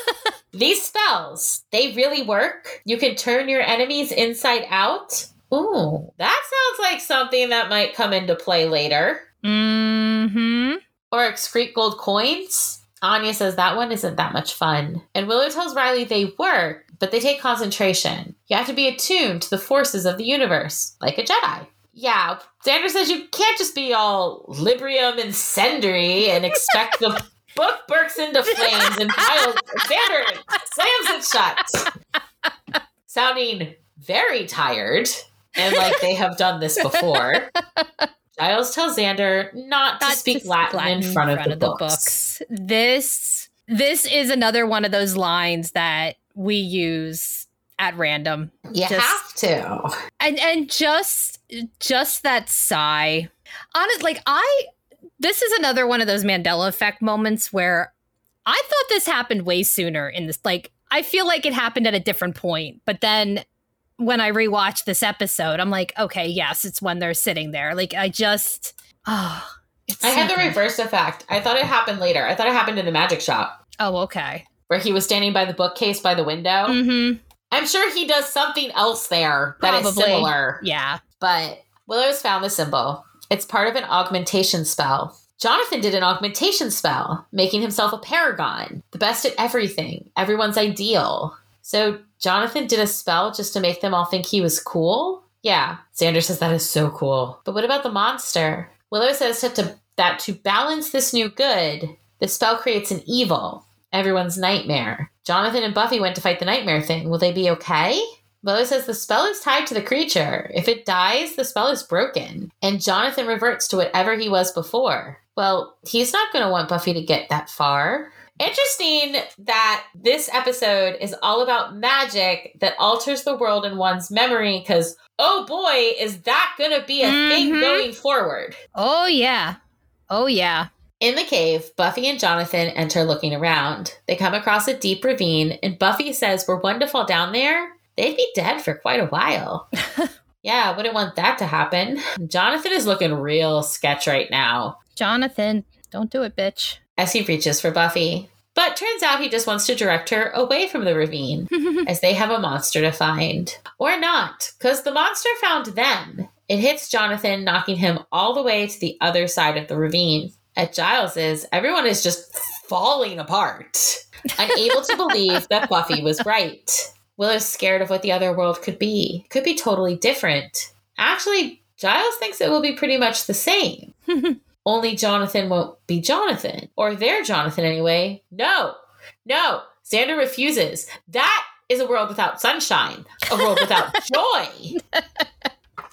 [SPEAKER 1] These spells, they really work. You can turn your enemies inside out. Ooh, that sounds like something that might come into play later.
[SPEAKER 2] Mm-hmm.
[SPEAKER 1] Or excrete gold coins. Anya says that one isn't that much fun. And Willow tells Riley they work, but they take concentration. You have to be attuned to the forces of the universe, like a Jedi. Yeah, Xander says you can't just be all librum incendere and expect the book bursts into flames and piles. Xander slams it shut. Sounding very tired and like they have done this before. Giles tells Xander not, not to speak to Latin, Latin, in front, in front of, the, of the books.
[SPEAKER 2] books. This this is another one of those lines that we use at random.
[SPEAKER 1] You just, have to.
[SPEAKER 2] And and just just that sigh. Honest like I this is another one of those Mandela effect moments where I thought this happened way sooner in this like I feel like it happened at a different point, but then when I rewatched this episode, I'm like, okay, yes, it's when they're sitting there. Like I just oh
[SPEAKER 1] I had the reverse effect. I thought it happened later. I thought it happened in the magic shop.
[SPEAKER 2] Oh, okay.
[SPEAKER 1] Where he was standing by the bookcase by the window.
[SPEAKER 2] Mm-hmm.
[SPEAKER 1] I'm sure he does something else there that Probably. is similar.
[SPEAKER 2] Yeah.
[SPEAKER 1] But Willow's found the symbol. It's part of an augmentation spell. Jonathan did an augmentation spell, making himself a paragon, the best at everything, everyone's ideal. So Jonathan did a spell just to make them all think he was cool? Yeah, Xander says that is so cool. But what about the monster? Willow says to, that to balance this new good, the spell creates an evil, everyone's nightmare. Jonathan and Buffy went to fight the nightmare thing. Will they be okay? Willow says the spell is tied to the creature. If it dies, the spell is broken, and Jonathan reverts to whatever he was before. Well, he's not going to want Buffy to get that far. Interesting that this episode is all about magic that alters the world in one's memory because, oh boy, is that going to be a mm-hmm. thing going forward.
[SPEAKER 2] Oh, yeah. Oh, yeah.
[SPEAKER 1] In the cave, Buffy and Jonathan enter looking around. They come across a deep ravine, and Buffy says, We're one to fall down there, they'd be dead for quite a while. yeah, I wouldn't want that to happen. Jonathan is looking real sketch right now.
[SPEAKER 2] Jonathan, don't do it, bitch.
[SPEAKER 1] As he reaches for Buffy. But turns out he just wants to direct her away from the ravine, as they have a monster to find. Or not, because the monster found them. It hits Jonathan, knocking him all the way to the other side of the ravine at Giles's, everyone is just falling apart, unable to believe that Buffy was right. Willow's scared of what the other world could be. Could be totally different. Actually, Giles thinks it will be pretty much the same. Only Jonathan won't be Jonathan, or their Jonathan anyway. No, no, Xander refuses. That is a world without sunshine, a world without joy.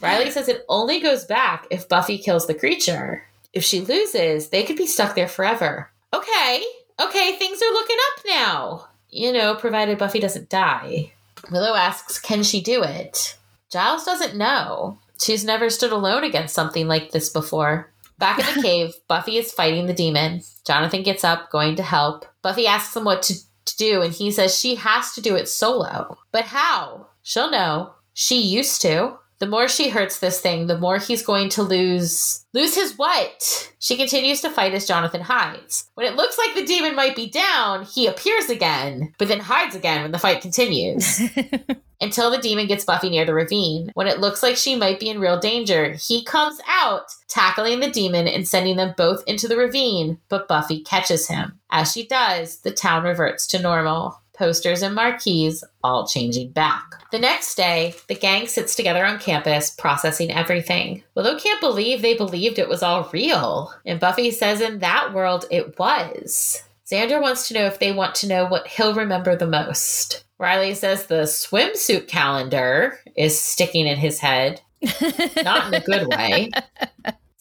[SPEAKER 1] Riley says it only goes back if Buffy kills the creature if she loses, they could be stuck there forever. Okay, okay, things are looking up now. You know, provided Buffy doesn't die. Willow asks, can she do it? Giles doesn't know. She's never stood alone against something like this before. Back in the cave, Buffy is fighting the demon. Jonathan gets up, going to help. Buffy asks him what to, to do, and he says she has to do it solo. But how? She'll know. She used to the more she hurts this thing, the more he's going to lose. Lose his what? She continues to fight as Jonathan hides. When it looks like the demon might be down, he appears again, but then hides again when the fight continues. Until the demon gets Buffy near the ravine. When it looks like she might be in real danger, he comes out, tackling the demon and sending them both into the ravine, but Buffy catches him. As she does, the town reverts to normal posters, and marquees, all changing back. The next day, the gang sits together on campus, processing everything. Willow can't believe they believed it was all real, and Buffy says in that world it was. Xander wants to know if they want to know what he'll remember the most. Riley says the swimsuit calendar is sticking in his head, not in a good way.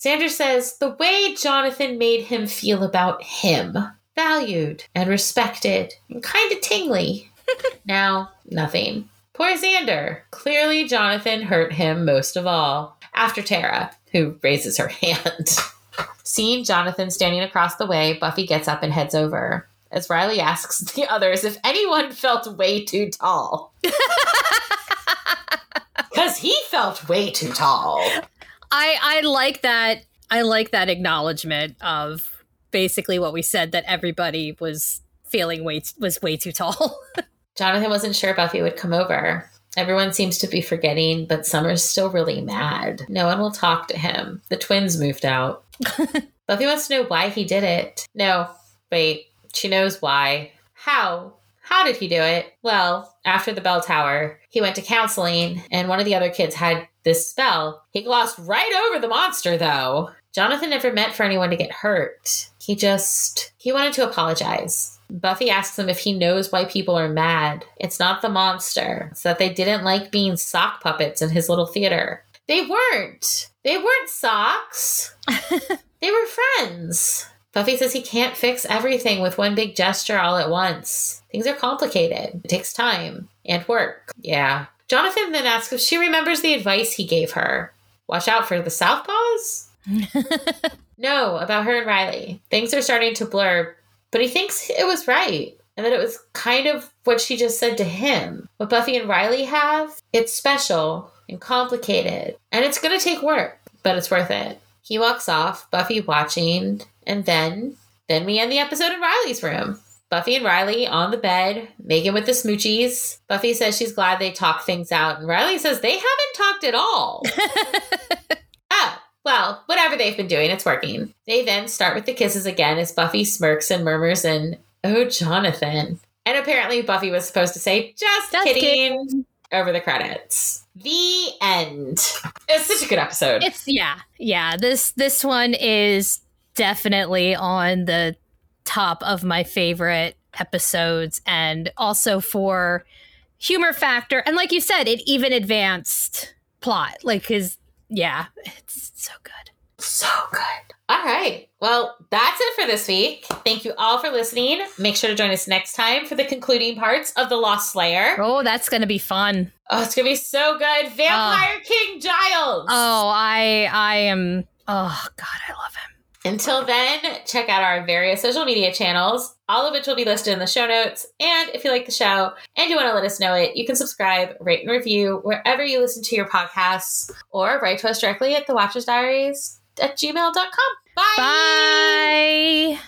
[SPEAKER 1] Xander says the way Jonathan made him feel about him valued and respected and kind of tingly. now, nothing. Poor Xander. Clearly, Jonathan hurt him most of all. After Tara, who raises her hand. Seeing Jonathan standing across the way, Buffy gets up and heads over. As Riley asks the others if anyone felt way too tall. Because he felt way too tall.
[SPEAKER 2] I I like that. I like that acknowledgement of basically what we said that everybody was feeling way was way too tall.
[SPEAKER 1] Jonathan wasn't sure Buffy would come over. Everyone seems to be forgetting, but Summer's still really mad. No one will talk to him. The twins moved out. Buffy wants to know why he did it. No, wait. She knows why. How? How did he do it? Well, after the bell tower, he went to counseling, and one of the other kids had this spell. He glossed right over the monster, though. Jonathan never meant for anyone to get hurt. He just, he wanted to apologize. Buffy asks him if he knows why people are mad. It's not the monster. It's that they didn't like being sock puppets in his little theater. They weren't. They weren't socks. they were friends. Buffy says he can't fix everything with one big gesture all at once. Things are complicated. It takes time and work. Yeah. Jonathan then asks if she remembers the advice he gave her. Watch out for the Southpaws? no, about her and Riley. Things are starting to blur, but he thinks it was right and that it was kind of what she just said to him. What Buffy and Riley have, it's special and complicated, and it's going to take work, but it's worth it. He walks off, Buffy watching, and then then we end the episode in Riley's room. Buffy and Riley on the bed, Megan with the smoochies. Buffy says she's glad they talked things out, and Riley says they haven't talked at all. well, whatever they've been doing, it's working. They then start with the kisses again as Buffy smirks and murmurs and Oh, Jonathan. And apparently Buffy was supposed to say, Just, Just kidding, kidding, over the credits. The end. It's such a good episode.
[SPEAKER 2] It's yeah, yeah. This this one is definitely on the top of my favorite episodes and also for humor factor and like you said it even advanced plot like his yeah, it's so good.
[SPEAKER 1] So good. All right. Well, that's it for this week. Thank you all for listening. Make sure to join us next time for the concluding parts of The Lost Slayer.
[SPEAKER 2] Oh, that's going to be fun.
[SPEAKER 1] Oh, it's going to be so good. Vampire uh, King Giles.
[SPEAKER 2] Oh, I I am Oh god, I love him.
[SPEAKER 1] Until then, check out our various social media channels, all of which will be listed in the show notes. And if you like the show and you want to let us know it, you can subscribe, rate, and review wherever you listen to your podcasts or write to us directly at the Watchers Diaries at gmail.com. Bye.
[SPEAKER 2] Bye.